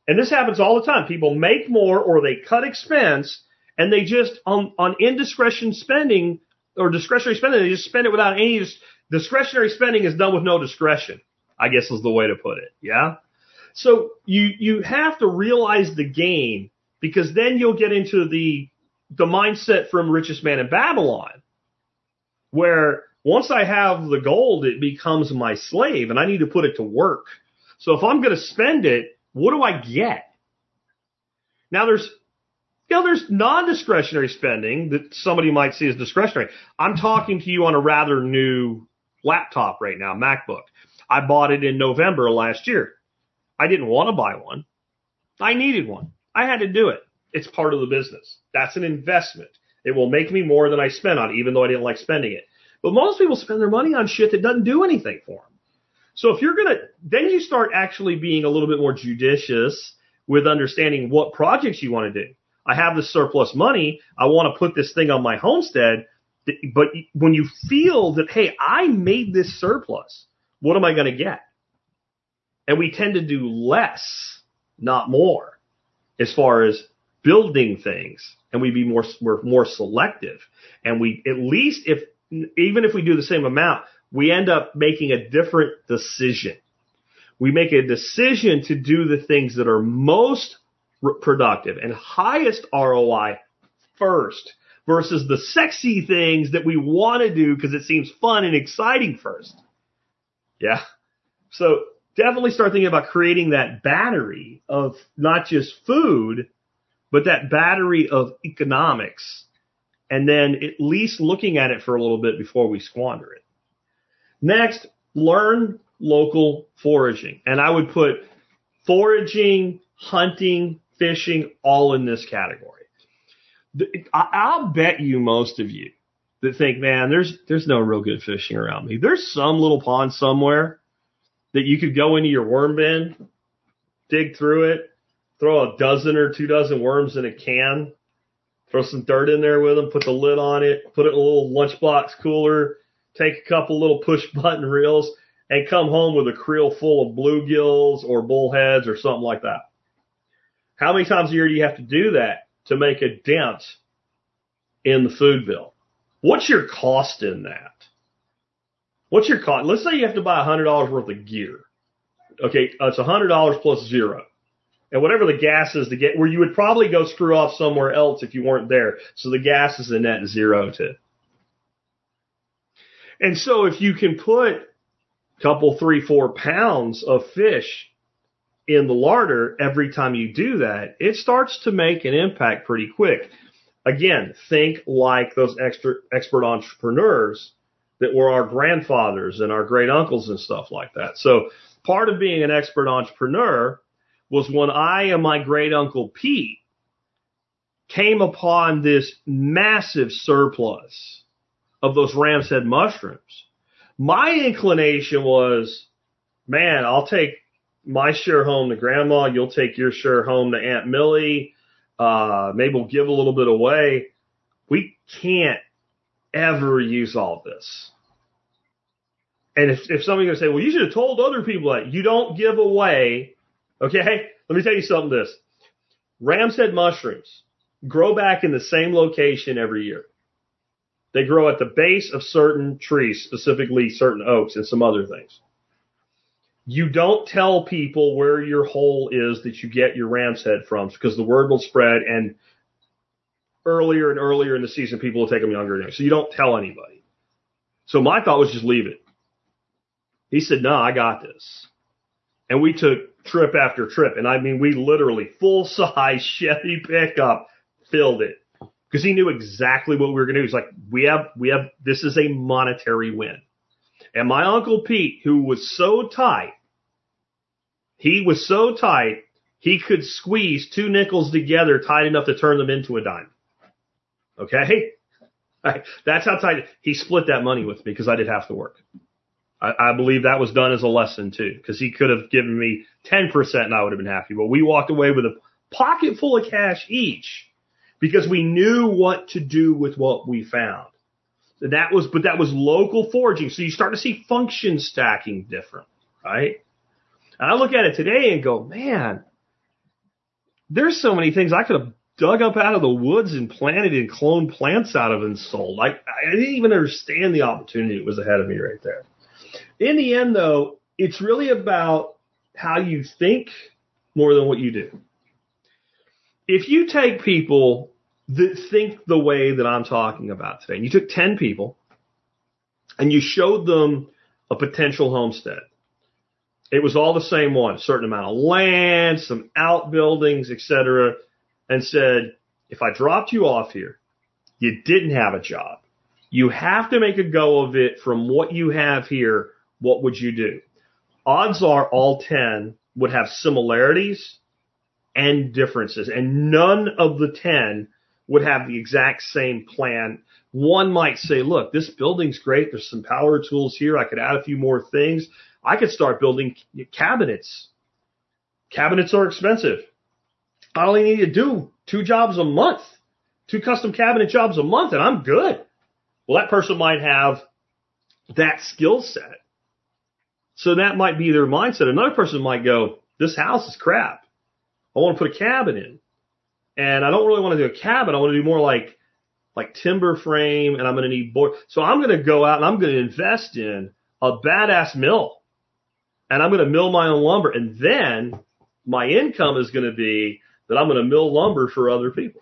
And this happens all the time. People make more or they cut expense and they just on, on indiscretion spending or discretionary spending, they just spend it without any discretionary spending is done with no discretion. I guess is the way to put it. Yeah. So you, you have to realize the gain because then you'll get into the, the mindset from richest man in Babylon where once I have the gold, it becomes my slave and I need to put it to work. So if I'm going to spend it, what do I get? Now there's, you know, there's non-discretionary spending that somebody might see as discretionary. I'm talking to you on a rather new laptop right now, MacBook. I bought it in November last year. I didn't want to buy one. I needed one. I had to do it. It's part of the business. That's an investment. It will make me more than I spent on it, even though I didn't like spending it. But most people spend their money on shit that doesn't do anything for them. So if you're going to, then you start actually being a little bit more judicious with understanding what projects you want to do. I have this surplus money. I want to put this thing on my homestead. But when you feel that, hey, I made this surplus, what am I going to get? And we tend to do less, not more, as far as building things. And we be more, we're more selective. And we, at least if, even if we do the same amount, we end up making a different decision. We make a decision to do the things that are most productive and highest ROI first versus the sexy things that we want to do because it seems fun and exciting first. Yeah. So definitely start thinking about creating that battery of not just food, but that battery of economics and then at least looking at it for a little bit before we squander it. Next, learn local foraging. And I would put foraging, hunting, fishing all in this category. I'll bet you most of you that think, man, there's, there's no real good fishing around me. There's some little pond somewhere that you could go into your worm bin, dig through it, throw a dozen or two dozen worms in a can, throw some dirt in there with them, put the lid on it, put it in a little lunchbox cooler, take a couple little push button reels and come home with a creel full of bluegills or bullheads or something like that. How many times a year do you have to do that to make a dent in the food bill. What's your cost in that? What's your cost? Let's say you have to buy $100 worth of gear. Okay, it's $100 plus zero. And whatever the gas is to get, where you would probably go screw off somewhere else if you weren't there. So the gas is a net zero too. And so if you can put a couple, three, four pounds of fish in the larder every time you do that, it starts to make an impact pretty quick. Again, think like those extra expert entrepreneurs that were our grandfathers and our great uncles and stuff like that. So part of being an expert entrepreneur was when I and my great uncle Pete came upon this massive surplus of those ram's head mushrooms. My inclination was, man, I'll take my share home to grandma. You'll take your share home to Aunt Millie. Uh, maybe we'll give a little bit away. We can't ever use all this. And if, if somebody's gonna say, well, you should have told other people that you don't give away. Okay. Let me tell you something this. Ram's head mushrooms grow back in the same location every year. They grow at the base of certain trees, specifically certain oaks and some other things. You don't tell people where your hole is that you get your ram's head from because the word will spread and earlier and earlier in the season people will take them younger. So you don't tell anybody. So my thought was just leave it. He said, no, I got this. And we took trip after trip. And I mean, we literally full size Chevy pickup filled it because he knew exactly what we were going to do. He's like, we have, we have, this is a monetary win. And my uncle Pete, who was so tight, he was so tight, he could squeeze two nickels together tight enough to turn them into a dime. Okay? That's how tight he split that money with me because I did half the work. I, I believe that was done as a lesson too, because he could have given me 10% and I would have been happy. But we walked away with a pocket full of cash each because we knew what to do with what we found. That was, but that was local foraging. So you start to see function stacking different, right? And I look at it today and go, man, there's so many things I could have dug up out of the woods and planted and cloned plants out of and sold. Like I didn't even understand the opportunity that was ahead of me right there. In the end, though, it's really about how you think more than what you do. If you take people that think the way that I'm talking about today, and you took 10 people and you showed them a potential homestead, it was all the same one, a certain amount of land, some outbuildings, etc., and said, if I dropped you off here, you didn't have a job. You have to make a go of it from what you have here. What would you do? Odds are all 10 would have similarities and differences, and none of the 10 would have the exact same plan. One might say, look, this building's great. There's some power tools here. I could add a few more things. I could start building cabinets. Cabinets are expensive. I only need to do two jobs a month, two custom cabinet jobs a month, and I'm good. Well, that person might have that skill set. So that might be their mindset. Another person might go, this house is crap. I want to put a cabin in. And I don't really want to do a cabin. I want to do more like, like timber frame and I'm going to need board. So I'm going to go out and I'm going to invest in a badass mill and I'm going to mill my own lumber. And then my income is going to be that I'm going to mill lumber for other people.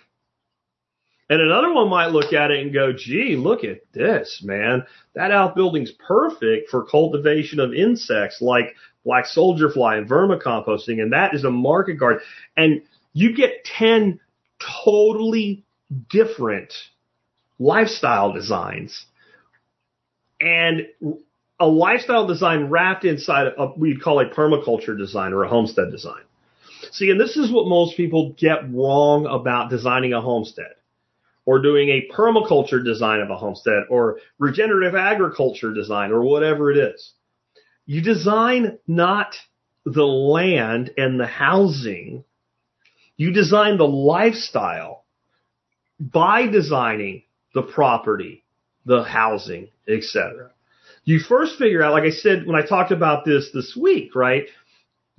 And another one might look at it and go, gee, look at this, man. That outbuilding's perfect for cultivation of insects like black soldier fly and vermicomposting. And that is a market garden. And you get 10 totally different lifestyle designs. And a lifestyle design wrapped inside of we'd call a permaculture design or a homestead design. See, and this is what most people get wrong about designing a homestead or doing a permaculture design of a homestead or regenerative agriculture design or whatever it is. You design not the land and the housing. You design the lifestyle by designing the property, the housing, etc. You first figure out, like I said when I talked about this this week, right?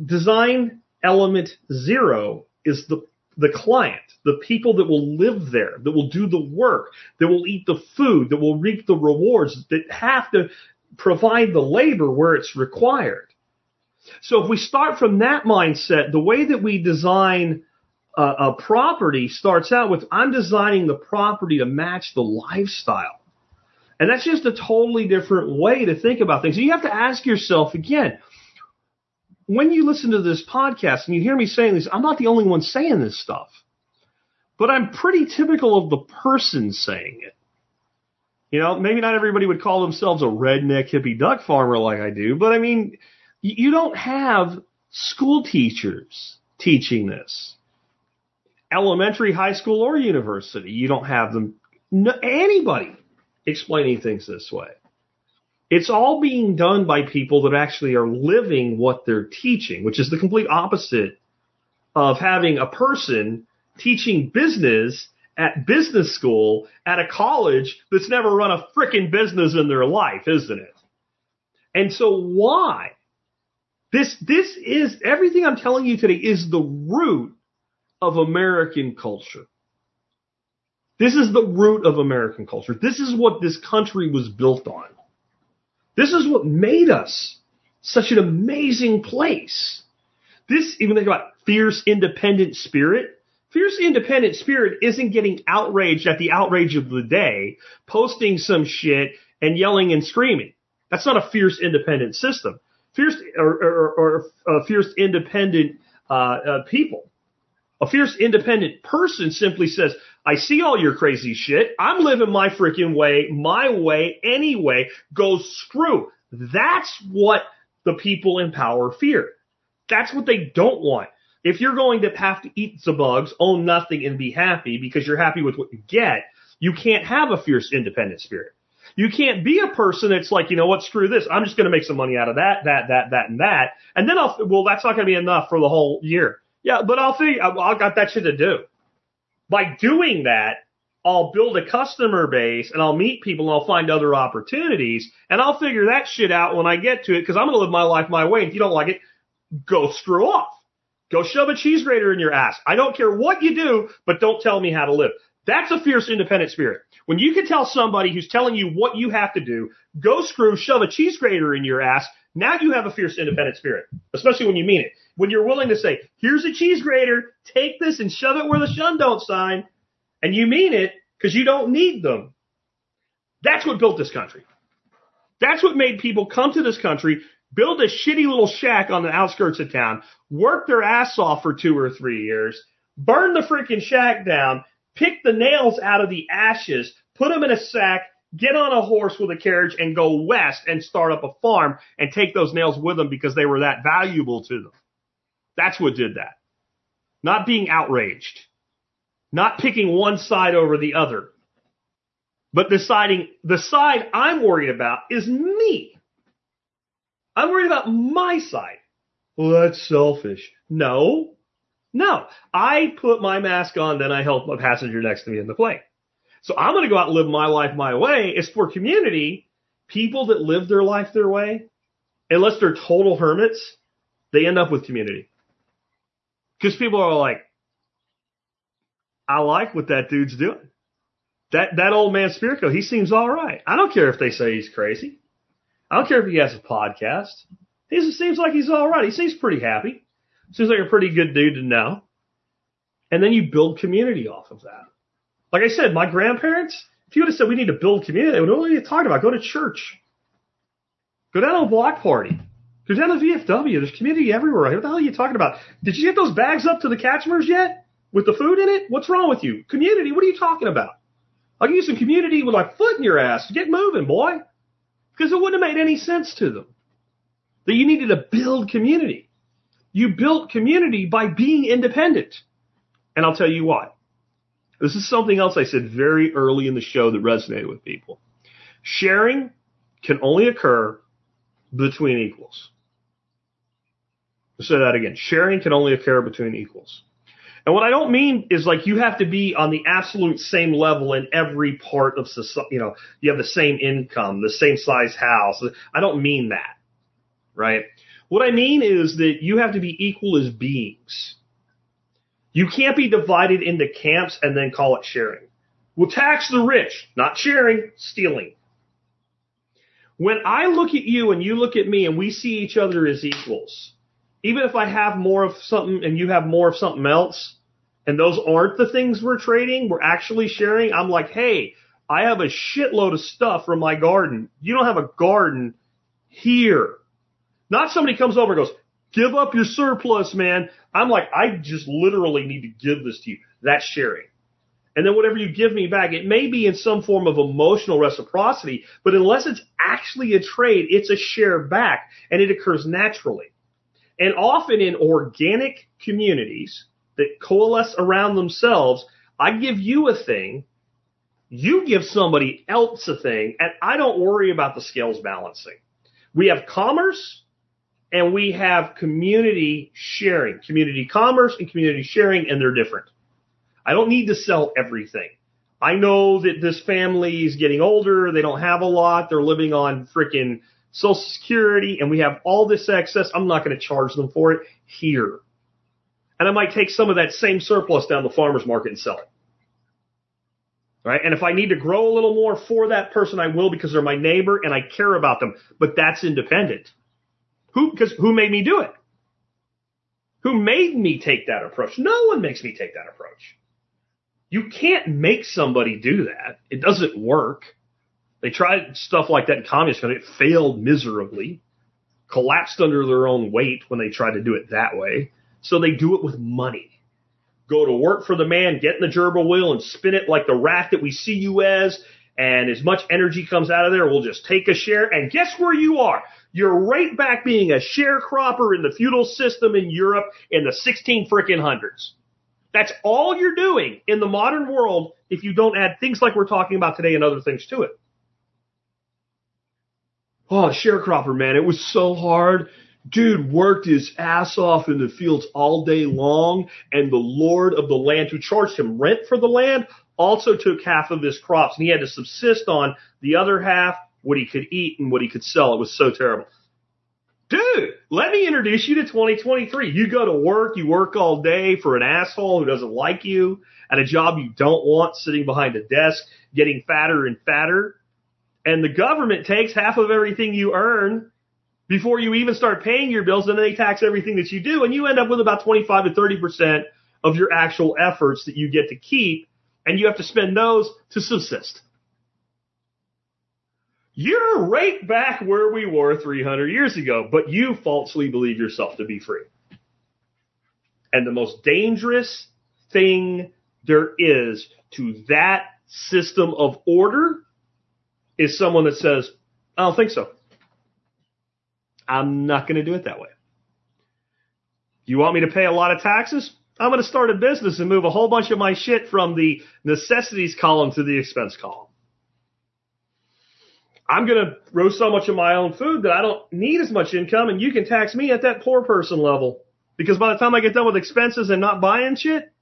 Design element zero is the the client, the people that will live there, that will do the work, that will eat the food, that will reap the rewards, that have to provide the labor where it's required. So if we start from that mindset, the way that we design a, a property starts out with I'm designing the property to match the lifestyle. And that's just a totally different way to think about things. You have to ask yourself again, when you listen to this podcast and you hear me saying this, I'm not the only one saying this stuff. But I'm pretty typical of the person saying it. You know, maybe not everybody would call themselves a redneck hippie duck farmer like I do, but I mean, you don't have school teachers teaching this. Elementary, high school, or university. You don't have them, no, anybody explaining things this way. It's all being done by people that actually are living what they're teaching, which is the complete opposite of having a person teaching business at business school at a college that's never run a freaking business in their life, isn't it? And so why? This, this is, everything I'm telling you today is the root of American culture. This is the root of American culture. This is what this country was built on. This is what made us such an amazing place. This, even think about fierce independent spirit. Fierce independent spirit isn't getting outraged at the outrage of the day, posting some shit and yelling and screaming. That's not a fierce independent system. Fierce or, or, or, or fierce independent uh, uh, people. A fierce independent person simply says, I see all your crazy shit. I'm living my freaking way, my way, anyway. Go screw. That's what the people in power fear. That's what they don't want. If you're going to have to eat the bugs, own nothing, and be happy because you're happy with what you get, you can't have a fierce independent spirit. You can't be a person that's like, you know what, screw this. I'm just going to make some money out of that, that, that, that, and that. And then I'll, well, that's not going to be enough for the whole year. Yeah, but I'll think, I've got that shit to do. By doing that, I'll build a customer base and I'll meet people and I'll find other opportunities and I'll figure that shit out when I get to it because I'm going to live my life my way. If you don't like it, go screw off. Go shove a cheese grater in your ass. I don't care what you do, but don't tell me how to live. That's a fierce independent spirit. When you can tell somebody who's telling you what you have to do, go screw, shove a cheese grater in your ass, now you have a fierce independent spirit, especially when you mean it. When you're willing to say, here's a cheese grater, take this and shove it where the shun don't sign, and you mean it because you don't need them. That's what built this country. That's what made people come to this country, build a shitty little shack on the outskirts of town, work their ass off for two or three years, burn the freaking shack down, pick the nails out of the ashes, put them in a sack, get on a horse with a carriage and go west and start up a farm and take those nails with them because they were that valuable to them. That's what did that. Not being outraged. Not picking one side over the other. But deciding the side I'm worried about is me. I'm worried about my side. Well, that's selfish. No. No. I put my mask on, then I help a passenger next to me in the plane. So I'm going to go out and live my life my way. It's for community. People that live their life their way, unless they're total hermits, they end up with community. Because people are like, I like what that dude's doing. That that old man Spirko, he seems all right. I don't care if they say he's crazy. I don't care if he has a podcast. He seems like he's all right. He seems pretty happy. Seems like a pretty good dude to know. And then you build community off of that. Like I said, my grandparents, if you would have said we need to build community, they would are you talking about? Go to church. Go down to a block party. Go down to VFW. There's community everywhere. What the hell are you talking about? Did you get those bags up to the Catchmers yet? With the food in it? What's wrong with you? Community? What are you talking about? I'll give you some community with my foot in your ass. Get moving, boy. Because it wouldn't have made any sense to them. That you needed to build community. You built community by being independent. And I'll tell you why. This is something else I said very early in the show that resonated with people. Sharing can only occur between equals. I'll say that again. Sharing can only occur between equals. And what I don't mean is like you have to be on the absolute same level in every part of society. You know, you have the same income, the same size house. I don't mean that, right? What I mean is that you have to be equal as beings. You can't be divided into camps and then call it sharing. We'll tax the rich, not sharing, stealing. When I look at you and you look at me and we see each other as equals, even if I have more of something and you have more of something else, and those aren't the things we're trading, we're actually sharing, I'm like, hey, I have a shitload of stuff from my garden. You don't have a garden here. Not somebody comes over and goes, give up your surplus, man. I'm like, I just literally need to give this to you. That's sharing. And then whatever you give me back, it may be in some form of emotional reciprocity, but unless it's actually a trade, it's a share back and it occurs naturally. And often in organic communities that coalesce around themselves, I give you a thing, you give somebody else a thing, and I don't worry about the scales balancing. We have commerce and we have community sharing, community commerce and community sharing, and they're different. I don't need to sell everything. I know that this family is getting older. They don't have a lot. They're living on freaking social security and we have all this excess. I'm not going to charge them for it here. And I might take some of that same surplus down the farmer's market and sell it. Right? And if I need to grow a little more for that person, I will because they're my neighbor and I care about them. But that's independent. Who, because who made me do it? Who made me take that approach? No one makes me take that approach. You can't make somebody do that. It doesn't work. They tried stuff like that in communist country. It failed miserably, collapsed under their own weight when they tried to do it that way. So they do it with money. Go to work for the man, get in the gerbil wheel and spin it like the rat that we see you as. And as much energy comes out of there, we'll just take a share. And guess where you are? You're right back being a sharecropper in the feudal system in Europe in the 16 frickin' hundreds. That's all you're doing in the modern world if you don't add things like we're talking about today and other things to it. Oh, sharecropper, man, it was so hard. Dude worked his ass off in the fields all day long, and the lord of the land who charged him rent for the land also took half of his crops, and he had to subsist on the other half, what he could eat and what he could sell. It was so terrible. Dude, let me introduce you to 2023. You go to work, you work all day for an asshole who doesn't like you at a job you don't want, sitting behind a desk, getting fatter and fatter. And the government takes half of everything you earn before you even start paying your bills, and then they tax everything that you do, and you end up with about 25 to 30% of your actual efforts that you get to keep, and you have to spend those to subsist. You're right back where we were 300 years ago, but you falsely believe yourself to be free. And the most dangerous thing there is to that system of order is someone that says, I don't think so. I'm not going to do it that way. You want me to pay a lot of taxes? I'm going to start a business and move a whole bunch of my shit from the necessities column to the expense column. I'm going to grow so much of my own food that I don't need as much income and you can tax me at that poor person level. Because by the time I get done with expenses and not buying shit,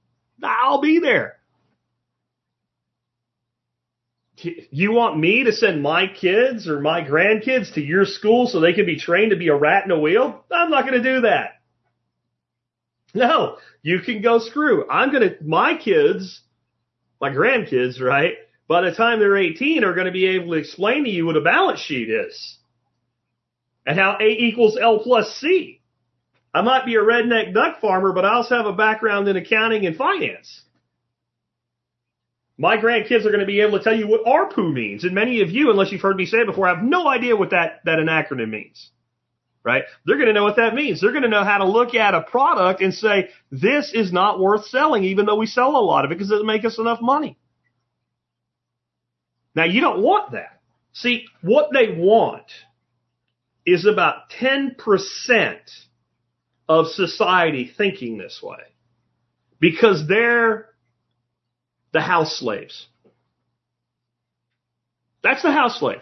I'll be there. You want me to send my kids or my grandkids to your school so they can be trained to be a rat in a wheel? I'm not going to do that. No, you can go screw. I'm going to, my kids, my grandkids, right? By the time they're 18 are going to be able to explain to you what a balance sheet is and how A equals L plus C. I might be a redneck duck farmer, but I also have a background in accounting and finance. My grandkids are going to be able to tell you what ARPU means. And many of you, unless you've heard me say it before, have no idea what that, that an acronym means. Right? They're going to know what that means. They're going to know how to look at a product and say, this is not worth selling, even though we sell a lot of it because it doesn't make us enough money. Now you don't want that. See, what they want is about 10% of society thinking this way because they're the house slaves. That's the house slave.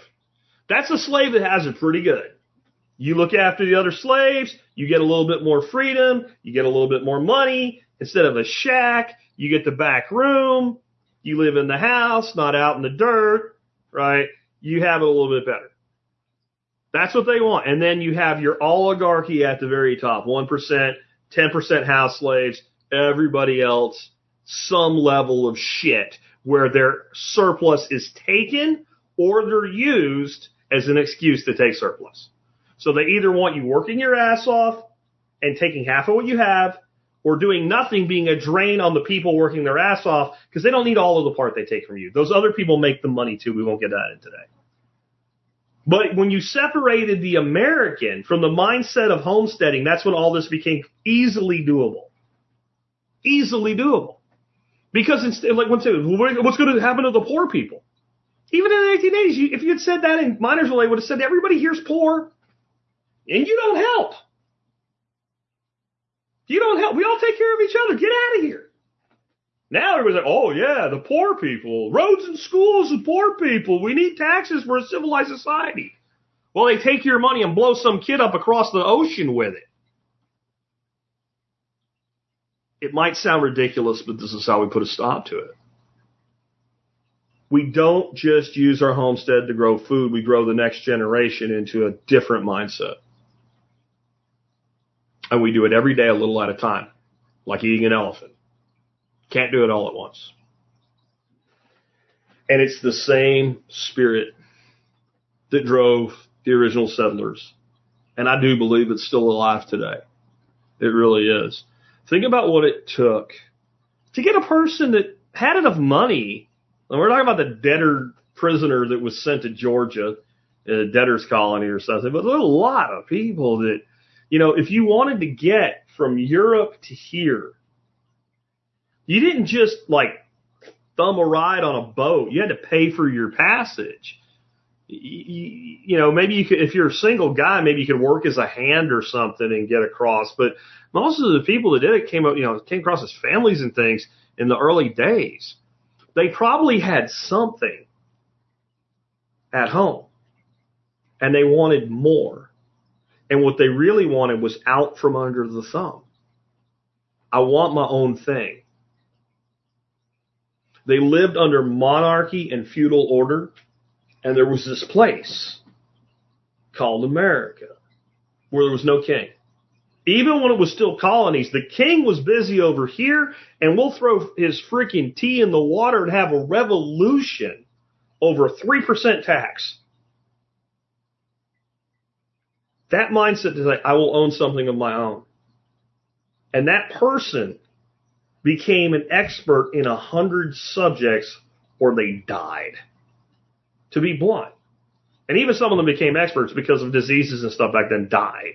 That's a slave that has it pretty good. You look after the other slaves, you get a little bit more freedom, you get a little bit more money. Instead of a shack, you get the back room, you live in the house, not out in the dirt, right? You have it a little bit better. That's what they want. And then you have your oligarchy at the very top, 1%, 10% house slaves, everybody else some level of shit where their surplus is taken or they're used as an excuse to take surplus. So they either want you working your ass off and taking half of what you have or doing nothing being a drain on the people working their ass off because they don't need all of the part they take from you. Those other people make the money too. We won't get that in today. But when you separated the American from the mindset of homesteading, that's when all this became easily doable. Easily doable. Because instead, like, what's, what's going to happen to the poor people? Even in the 1880s, you, if you had said that in Minersville, they would have said everybody here's poor, and you don't help. You don't help. We all take care of each other. Get out of here. Now everybody's like, oh yeah, the poor people, roads and schools, the poor people. We need taxes for a civilized society. Well, they take your money and blow some kid up across the ocean with it. It might sound ridiculous, but this is how we put a stop to it. We don't just use our homestead to grow food, we grow the next generation into a different mindset. And we do it every day a little at a time, like eating an elephant. Can't do it all at once. And it's the same spirit that drove the original settlers. And I do believe it's still alive today. It really is. Think about what it took to get a person that had enough money. And we're talking about the debtor prisoner that was sent to Georgia, a debtor's colony or something, but there's a lot of people that, you know, if you wanted to get from Europe to here, you didn't just like thumb a ride on a boat. You had to pay for your passage. You, know, maybe you could, if you're a single guy, maybe you could work as a hand or something and get across. But most of the people that did it came up, you know, came across as families and things in the early days. They probably had something at home and they wanted more. And what they really wanted was out from under the thumb. I want my own thing. They lived under monarchy and feudal order, and there was this place called America where there was no king. Even when it was still colonies, the king was busy over here, and we'll throw his freaking tea in the water and have a revolution over a 3% tax. That mindset is like, I will own something of my own. And that person became an expert in a hundred subjects or they died. To be blunt. And even some of them became experts because of diseases and stuff back then died.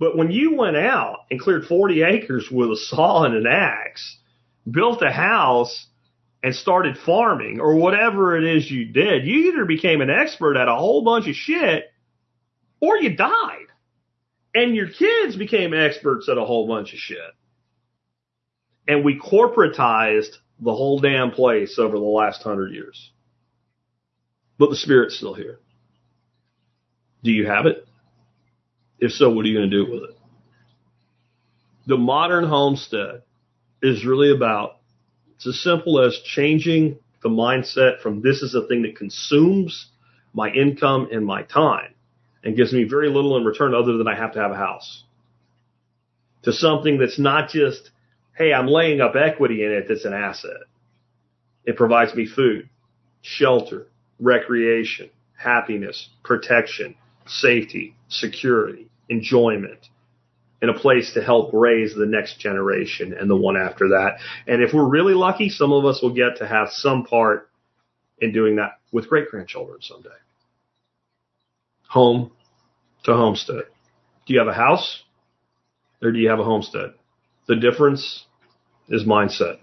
But when you went out and cleared 40 acres with a saw and an axe, built a house and started farming or whatever it is you did, you either became an expert at a whole bunch of shit or you died. And your kids became experts at a whole bunch of shit and we corporatized the whole damn place over the last hundred years. But the Spirit's still here. Do you have it? If so, what are you going to do with it? The modern homestead is really about, it's as simple as changing the mindset from this is a thing that consumes my income and my time and gives me very little in return other than I have to have a house to something that's not just hey, I'm laying up equity in it that's an asset. It provides me food, shelter, recreation, happiness, protection, safety, security, enjoyment, and a place to help raise the next generation and the one after that. And if we're really lucky, some of us will get to have some part in doing that with great grandchildren someday. Home to homestead. Do you have a house or do you have a homestead? The difference is mindset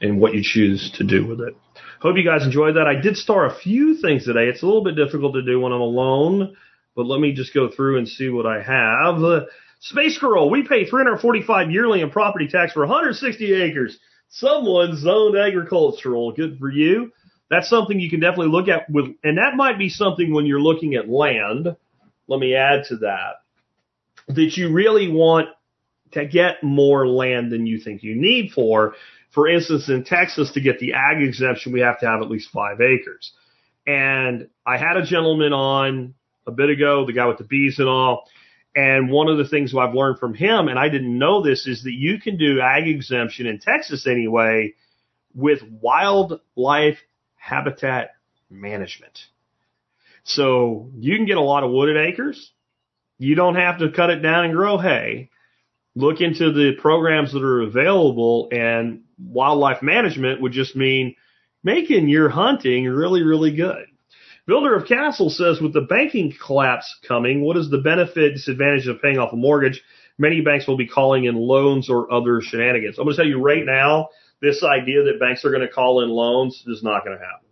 and what you choose to do with it. Hope you guys enjoyed that. I did star a few things today. It's a little bit difficult to do when I'm alone, but let me just go through and see what I have. Uh, Space Girl, we pay 345 yearly in property tax for 160 acres. Someone zoned agricultural. Good for you. That's something you can definitely look at with, and that might be something when you're looking at land. Let me add to that that you really want to get more land than you think you need for. For instance, in Texas, to get the ag exemption, we have to have at least five acres. And I had a gentleman on a bit ago, the guy with the bees and all, And one of the things I've learned from him, and I didn't know this, is that you can do ag exemption in Texas anyway with wildlife habitat management. So you can get a lot of wooded acres. You don't have to cut it down and grow hay. Look into the programs that are available and wildlife management would just mean making your hunting really, really good. Builder of Castle says with the banking collapse coming, what is the benefit, disadvantage of paying off a mortgage? Many banks will be calling in loans or other shenanigans. I'm going to tell you right now, this idea that banks are going to call in loans is not going to happen.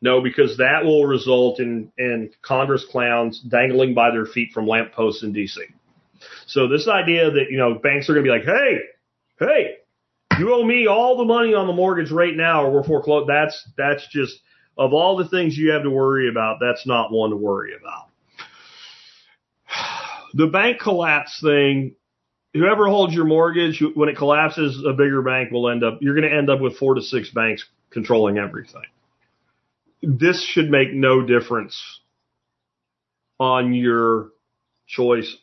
No, because that will result in, in Congress clowns dangling by their feet from lampposts in DC. So this idea that, you know, banks are going to be like, hey, hey, you owe me all the money on the mortgage right now or we're foreclosed. That's, that's just, of all the things you have to worry about, that's not one to worry about. The bank collapse thing, whoever holds your mortgage, when it collapses, a bigger bank will end up, you're going to end up with four to six banks controlling everything. This should make no difference on your choice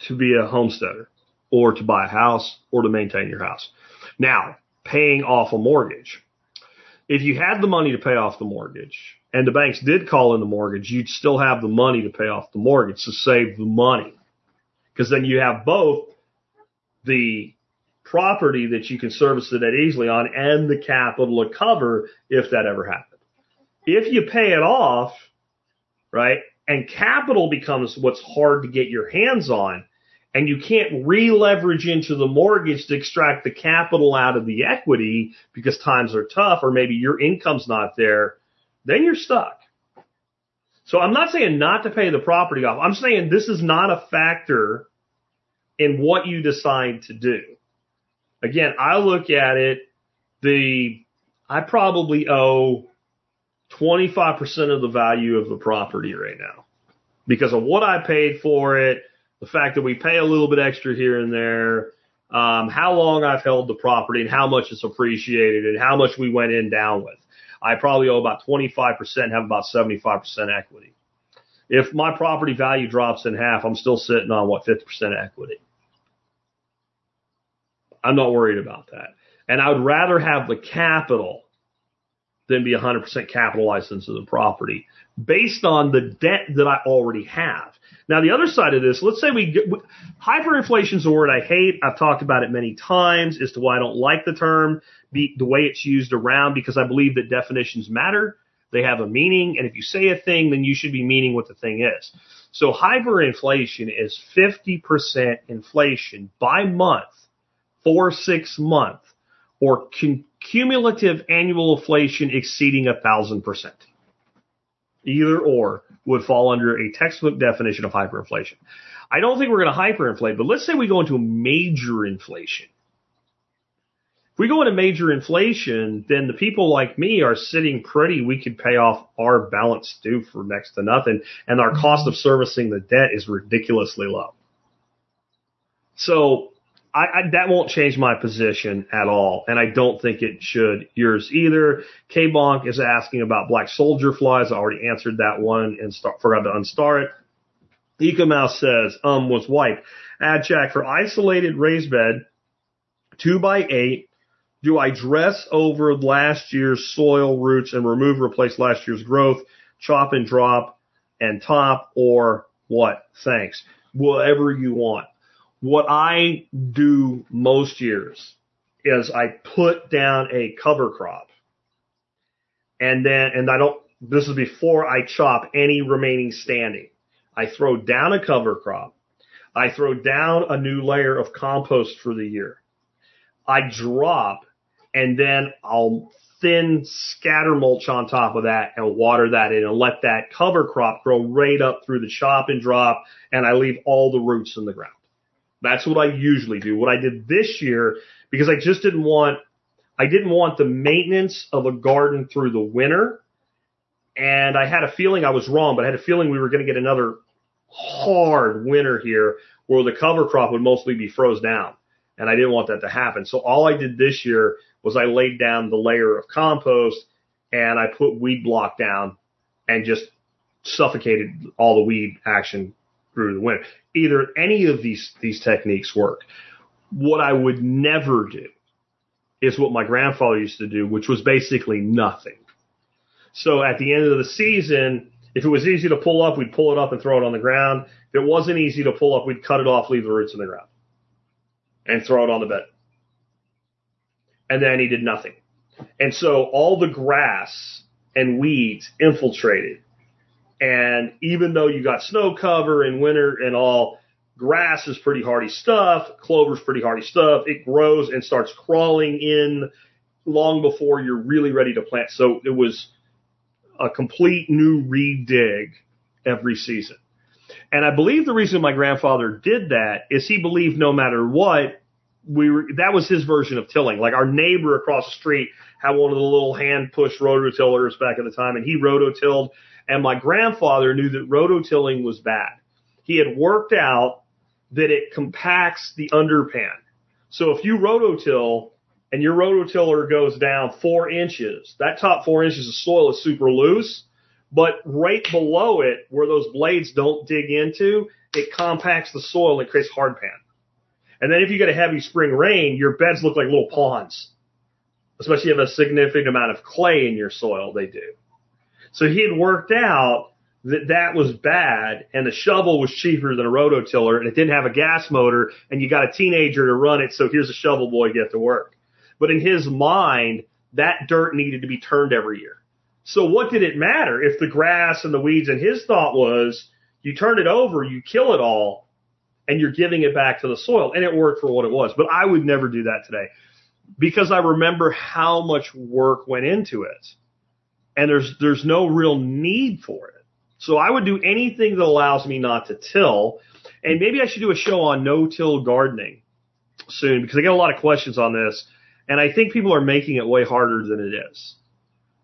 to be a homesteader or to buy a house or to maintain your house. Now, paying off a mortgage. If you had the money to pay off the mortgage and the banks did call in the mortgage, you'd still have the money to pay off the mortgage to save the money. Because then you have both the property that you can service the debt easily on and the capital to cover if that ever happened. If you pay it off, right, and capital becomes what's hard to get your hands on, and you can't re-leverage into the mortgage to extract the capital out of the equity because times are tough or maybe your income's not there, then you're stuck. So I'm not saying not to pay the property off. I'm saying this is not a factor in what you decide to do. Again, I look at it, the, I probably owe 25% of the value of the property right now because of what I paid for it, the fact that we pay a little bit extra here and there, um, how long I've held the property and how much it's appreciated and how much we went in down with. I probably owe about 25%, have about 75% equity. If my property value drops in half, I'm still sitting on what, 50% equity. I'm not worried about that. And I would rather have the capital than be 100% capitalized into the property based on the debt that I already have. Now, the other side of this, let's say we get, hyperinflation is a word I hate. I've talked about it many times as to why I don't like the term, be, the way it's used around, because I believe that definitions matter. They have a meaning. And if you say a thing, then you should be meaning what the thing is. So hyperinflation is 50% inflation by month for six months or cum- cumulative annual inflation exceeding a thousand percent. Either or would fall under a textbook definition of hyperinflation. I don't think we're going to hyperinflate, but let's say we go into major inflation. If we go into major inflation, then the people like me are sitting pretty. We could pay off our balance due for next to nothing, and our cost of servicing the debt is ridiculously low. So I, I, that won't change my position at all, and I don't think it should yours either. K Bonk is asking about black soldier flies. I already answered that one and start, forgot to unstar it. Ecomouse says, um, was white. Add check for isolated raised bed, two by eight. Do I dress over last year's soil roots and remove, replace last year's growth, chop and drop and top, or what? Thanks. Whatever you want what I do most years is I put down a cover crop and then, and I don't, this is before I chop any remaining standing. I throw down a cover crop. I throw down a new layer of compost for the year. I drop and then I'll thin scatter mulch on top of that and water that in and let that cover crop grow right up through the chop and drop and I leave all the roots in the ground. That's what I usually do. What I did this year, because I just didn't want, I didn't want the maintenance of a garden through the winter. And I had a feeling I was wrong, but I had a feeling we were going to get another hard winter here where the cover crop would mostly be froze down. And I didn't want that to happen. So all I did this year was I laid down the layer of compost and I put weed block down and just suffocated all the weed action through the winter. Either any of these these techniques work. What I would never do is what my grandfather used to do, which was basically nothing. So at the end of the season, if it was easy to pull up, we'd pull it up and throw it on the ground. If it wasn't easy to pull up, we'd cut it off, leave the roots in the ground, and throw it on the bed. And then he did nothing. And so all the grass and weeds infiltrated. And even though you got snow cover in winter and all, grass is pretty hardy stuff. Clover's pretty hardy stuff. It grows and starts crawling in long before you're really ready to plant. So it was a complete new redig every season. And I believe the reason my grandfather did that is he believed no matter what, we were, that was his version of tilling. Like our neighbor across the street had one of the little hand push rototillers back at the time and he rototilled. And my grandfather knew that rototilling was bad. He had worked out that it compacts the underpan. So if you rototill and your rototiller goes down four inches, that top four inches of soil is super loose, but right below it, where those blades don't dig into, it compacts the soil and creates hard pan. And then if you get a heavy spring rain, your beds look like little ponds. Especially if you have a significant amount of clay in your soil, they do. So he had worked out that that was bad and the shovel was cheaper than a rototiller and it didn't have a gas motor and you got a teenager to run it. So here's a shovel boy get to work. But in his mind, that dirt needed to be turned every year. So what did it matter if the grass and the weeds and his thought was you turn it over, you kill it all and you're giving it back to the soil and it worked for what it was. But I would never do that today because I remember how much work went into it and there's, there's no real need for it. So I would do anything that allows me not to till. And maybe I should do a show on no-till gardening soon because I get a lot of questions on this. And I think people are making it way harder than it is.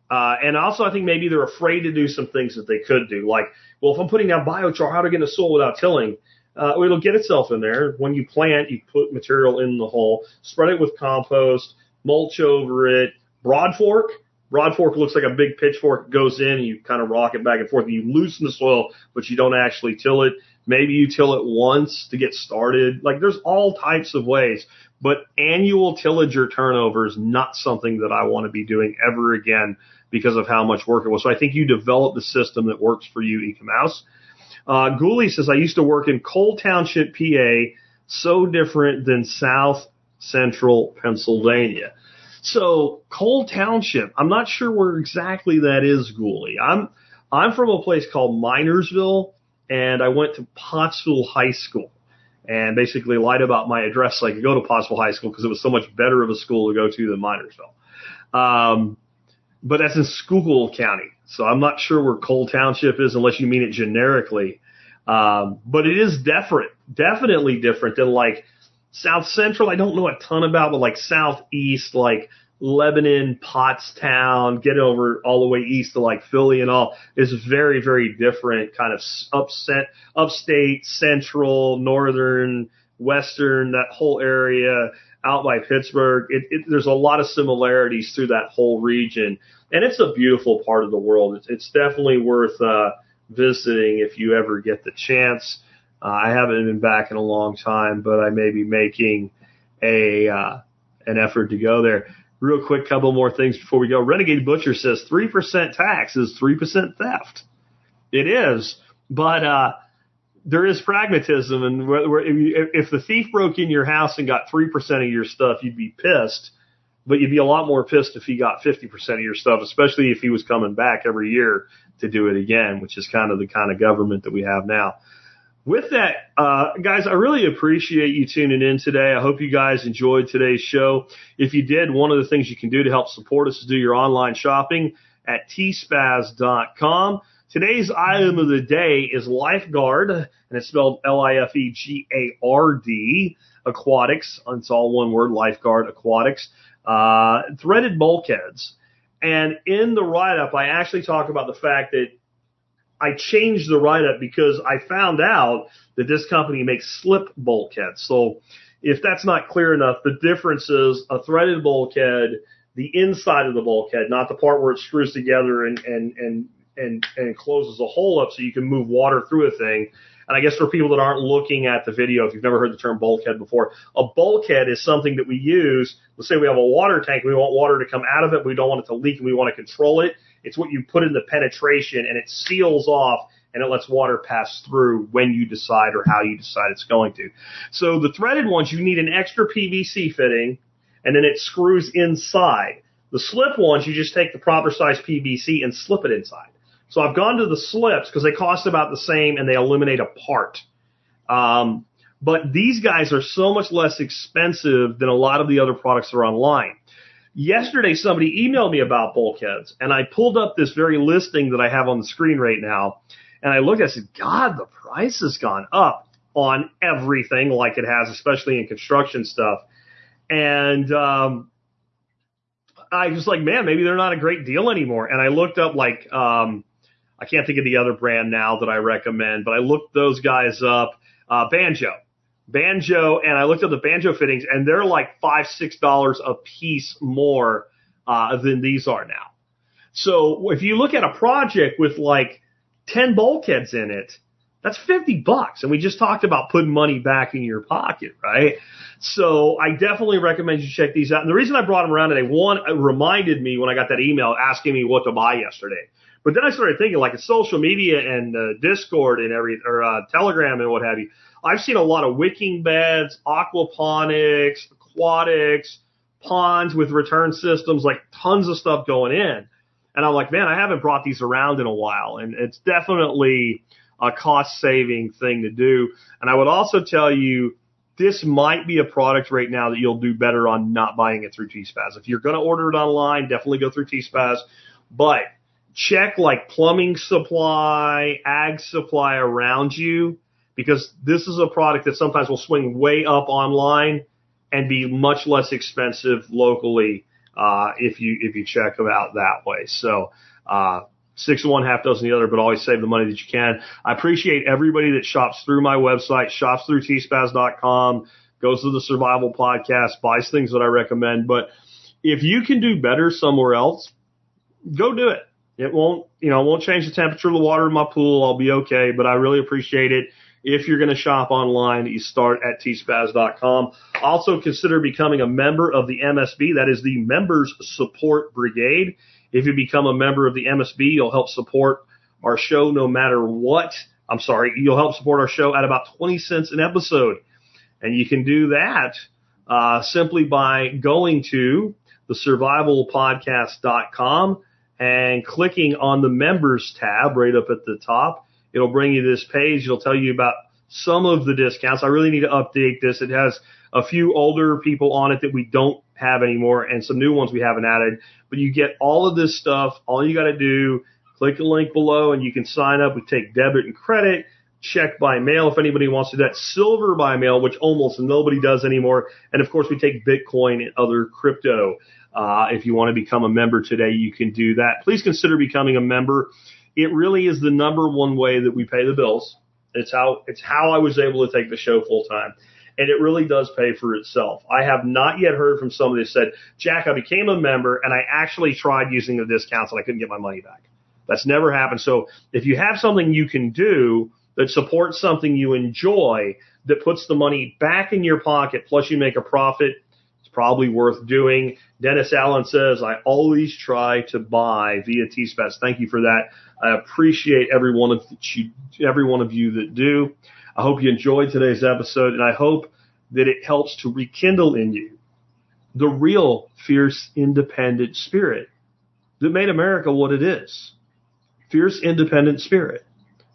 Uh, and also I think maybe they're afraid to do some things that they could do. Like, well, if I'm putting down biochar, how I get the soil without tilling? Uh, it'll get itself in there. When you plant, you put material in the hole, spread it with compost, mulch over it, broad fork, Broad fork looks like a big pitchfork. It goes in and you kind of rock it back and forth. And you loosen the soil, but you don't actually till it. Maybe you till it once to get started. Like there's all types of ways, but annual tillage or turnover is not something that I want to be doing ever again because of how much work it was. So I think you develop the system that works for you, Eka Mouse. Uh, Gooley says, I used to work in Coal Township, PA, so different than South Central Pennsylvania. So Coal Township, I'm not sure where exactly that is, Gooley. I'm I'm from a place called Minersville, and I went to Pottsville High School, and basically lied about my address so I could go to Pottsville High School because it was so much better of a school to go to than Minersville. Um, but that's in Schuylkill County, so I'm not sure where Coal Township is unless you mean it generically. Um, but it is different, definitely different than like South Central, I don't know a ton about, but like Southeast, like Lebanon, Pottstown, get over all the way east to like Philly and all is very, very different kind of upset, upstate, central, northern, western, that whole area out by Pittsburgh. It, it, there's a lot of similarities through that whole region and it's a beautiful part of the world. It's, it's definitely worth, uh, visiting if you ever get the chance. Uh, I haven't been back in a long time, but I may be making a uh, an effort to go there. Real quick, couple more things before we go. Renegade Butcher says three percent tax is three percent theft. It is, but uh, there is pragmatism, and if the thief broke in your house and got three percent of your stuff, you'd be pissed. But you'd be a lot more pissed if he got 50% of your stuff, especially if he was coming back every year to do it again, which is kind of the kind of government that we have now with that, uh, guys, I really appreciate you tuning in today. I hope you guys enjoyed today's show. If you did, one of the things you can do to help support us is do your online shopping at tspaz.com. Today's item of the day is Lifegard, and it's spelled L-I-F-E-G-A-R-D, aquatics. It's all one word, Lifegard aquatics. Uh, threaded bulkheads. And in the write-up, I actually talk about the fact that I changed the write up because I found out that this company makes slip bulkheads. So if that's not clear enough, the difference is a threaded bulkhead, the inside of the bulkhead, not the part where it screws together and, and, and and and closes a hole up so you can move water through a thing. And I guess for people that aren't looking at the video, if you've never heard the term bulkhead before, a bulkhead is something that we use. Let's say we have a water tank, we want water to come out of it, we don't want it to leak, and we want to control it. It's what you put in the penetration, and it seals off and it lets water pass through when you decide or how you decide it's going to. So the threaded ones, you need an extra PVC fitting, and then it screws inside. The slip ones, you just take the proper size PVC and slip it inside. So I've gone to the slips because they cost about the same and they eliminate a part. Um, but these guys are so much less expensive than a lot of the other products that are online. Yesterday, somebody emailed me about bulkheads, and I pulled up this very listing that I have on the screen right now, and I looked, I said, God, the price has gone up on everything like it has, especially in construction stuff. And, um, I was like, man, maybe they're not a great deal anymore. And I looked up like, um, I can't think of the other brand now that I recommend, but I looked those guys up, uh, Banjo, Banjo, and I looked up the Banjo fittings and they're like five, six dollars a piece more, uh, than these are now. So if you look at a project with like 10 bulkheads in it, that's 50 bucks. And we just talked about putting money back in your pocket, right? So I definitely recommend you check these out. And the reason I brought them around today, one, it reminded me when I got that email asking me what to buy yesterday. But then I started thinking like social media and uh, Discord and every, or uh, Telegram and what have you. I've seen a lot of wicking beds, aquaponics, aquatics, ponds with return systems, like tons of stuff going in. And I'm like, man, I haven't brought these around in a while. And it's definitely a cost saving thing to do. And I would also tell you, this might be a product right now that you'll do better on not buying it through T-Spaz. If you're going to order it online, definitely go through T-Spaz. But check like plumbing supply, ag supply around you, because this is a product that sometimes will swing way up online and be much less expensive locally uh, if you if you check them out that way. So uh, six of one, half dozen the other, but always save the money that you can. I appreciate everybody that shops through my website, shops through tspaz.com, goes to the survival podcast, buys things that I recommend. But if you can do better somewhere else, go do it. It won't, you know, it won't change the temperature of the water in my pool. I'll be okay, but I really appreciate it. If you're going to shop online, you start at tspaz.com. Also consider becoming a member of the MSB. That is the Members Support Brigade. If you become a member of the MSB, you'll help support our show no matter what. I'm sorry, you'll help support our show at about 20 cents an episode. And you can do that uh, simply by going to thesurvivalpodcast.com and clicking on the members tab right up at the top. It'll bring you this page. It'll tell you about some of the discounts. I really need to update this. It has a few older people on it that we don't have anymore and some new ones we haven't added. But you get all of this stuff. All you got to do, click the link below and you can sign up. We take debit and credit, check by mail if anybody wants to do that, silver by mail, which almost nobody does anymore. And of course, we take Bitcoin and other crypto. Uh, if you want to become a member today, you can do that. Please consider becoming a member. It really is the number one way that we pay the bills. It's how, it's how I was able to take the show full time. And it really does pay for itself. I have not yet heard from somebody that said, Jack, I became a member and I actually tried using the discounts and I couldn't get my money back. That's never happened. So if you have something you can do that supports something you enjoy, that puts the money back in your pocket, plus you make a profit, probably worth doing. Dennis Allen says, I always try to buy via T-Spaz. Thank you for that. I appreciate every one of you, every one of you that do. I hope you enjoyed today's episode and I hope that it helps to rekindle in you the real fierce independent spirit that made America what it is. Fierce independent spirit.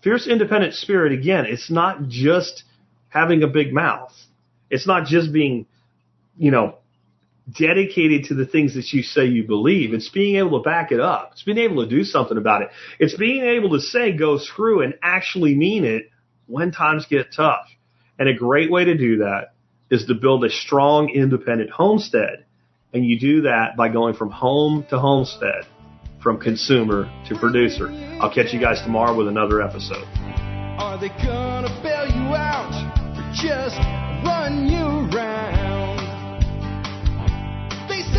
Fierce independent spirit, again, it's not just having a big mouth. It's not just being, you know, dedicated to the things that you say you believe. It's being able to back it up. It's being able to do something about it. It's being able to say go screw and actually mean it when times get tough. And a great way to do that is to build a strong independent homestead. And you do that by going from home to homestead, from consumer to producer. I'll catch you guys tomorrow with another episode. Are they gonna bail you out or just run you?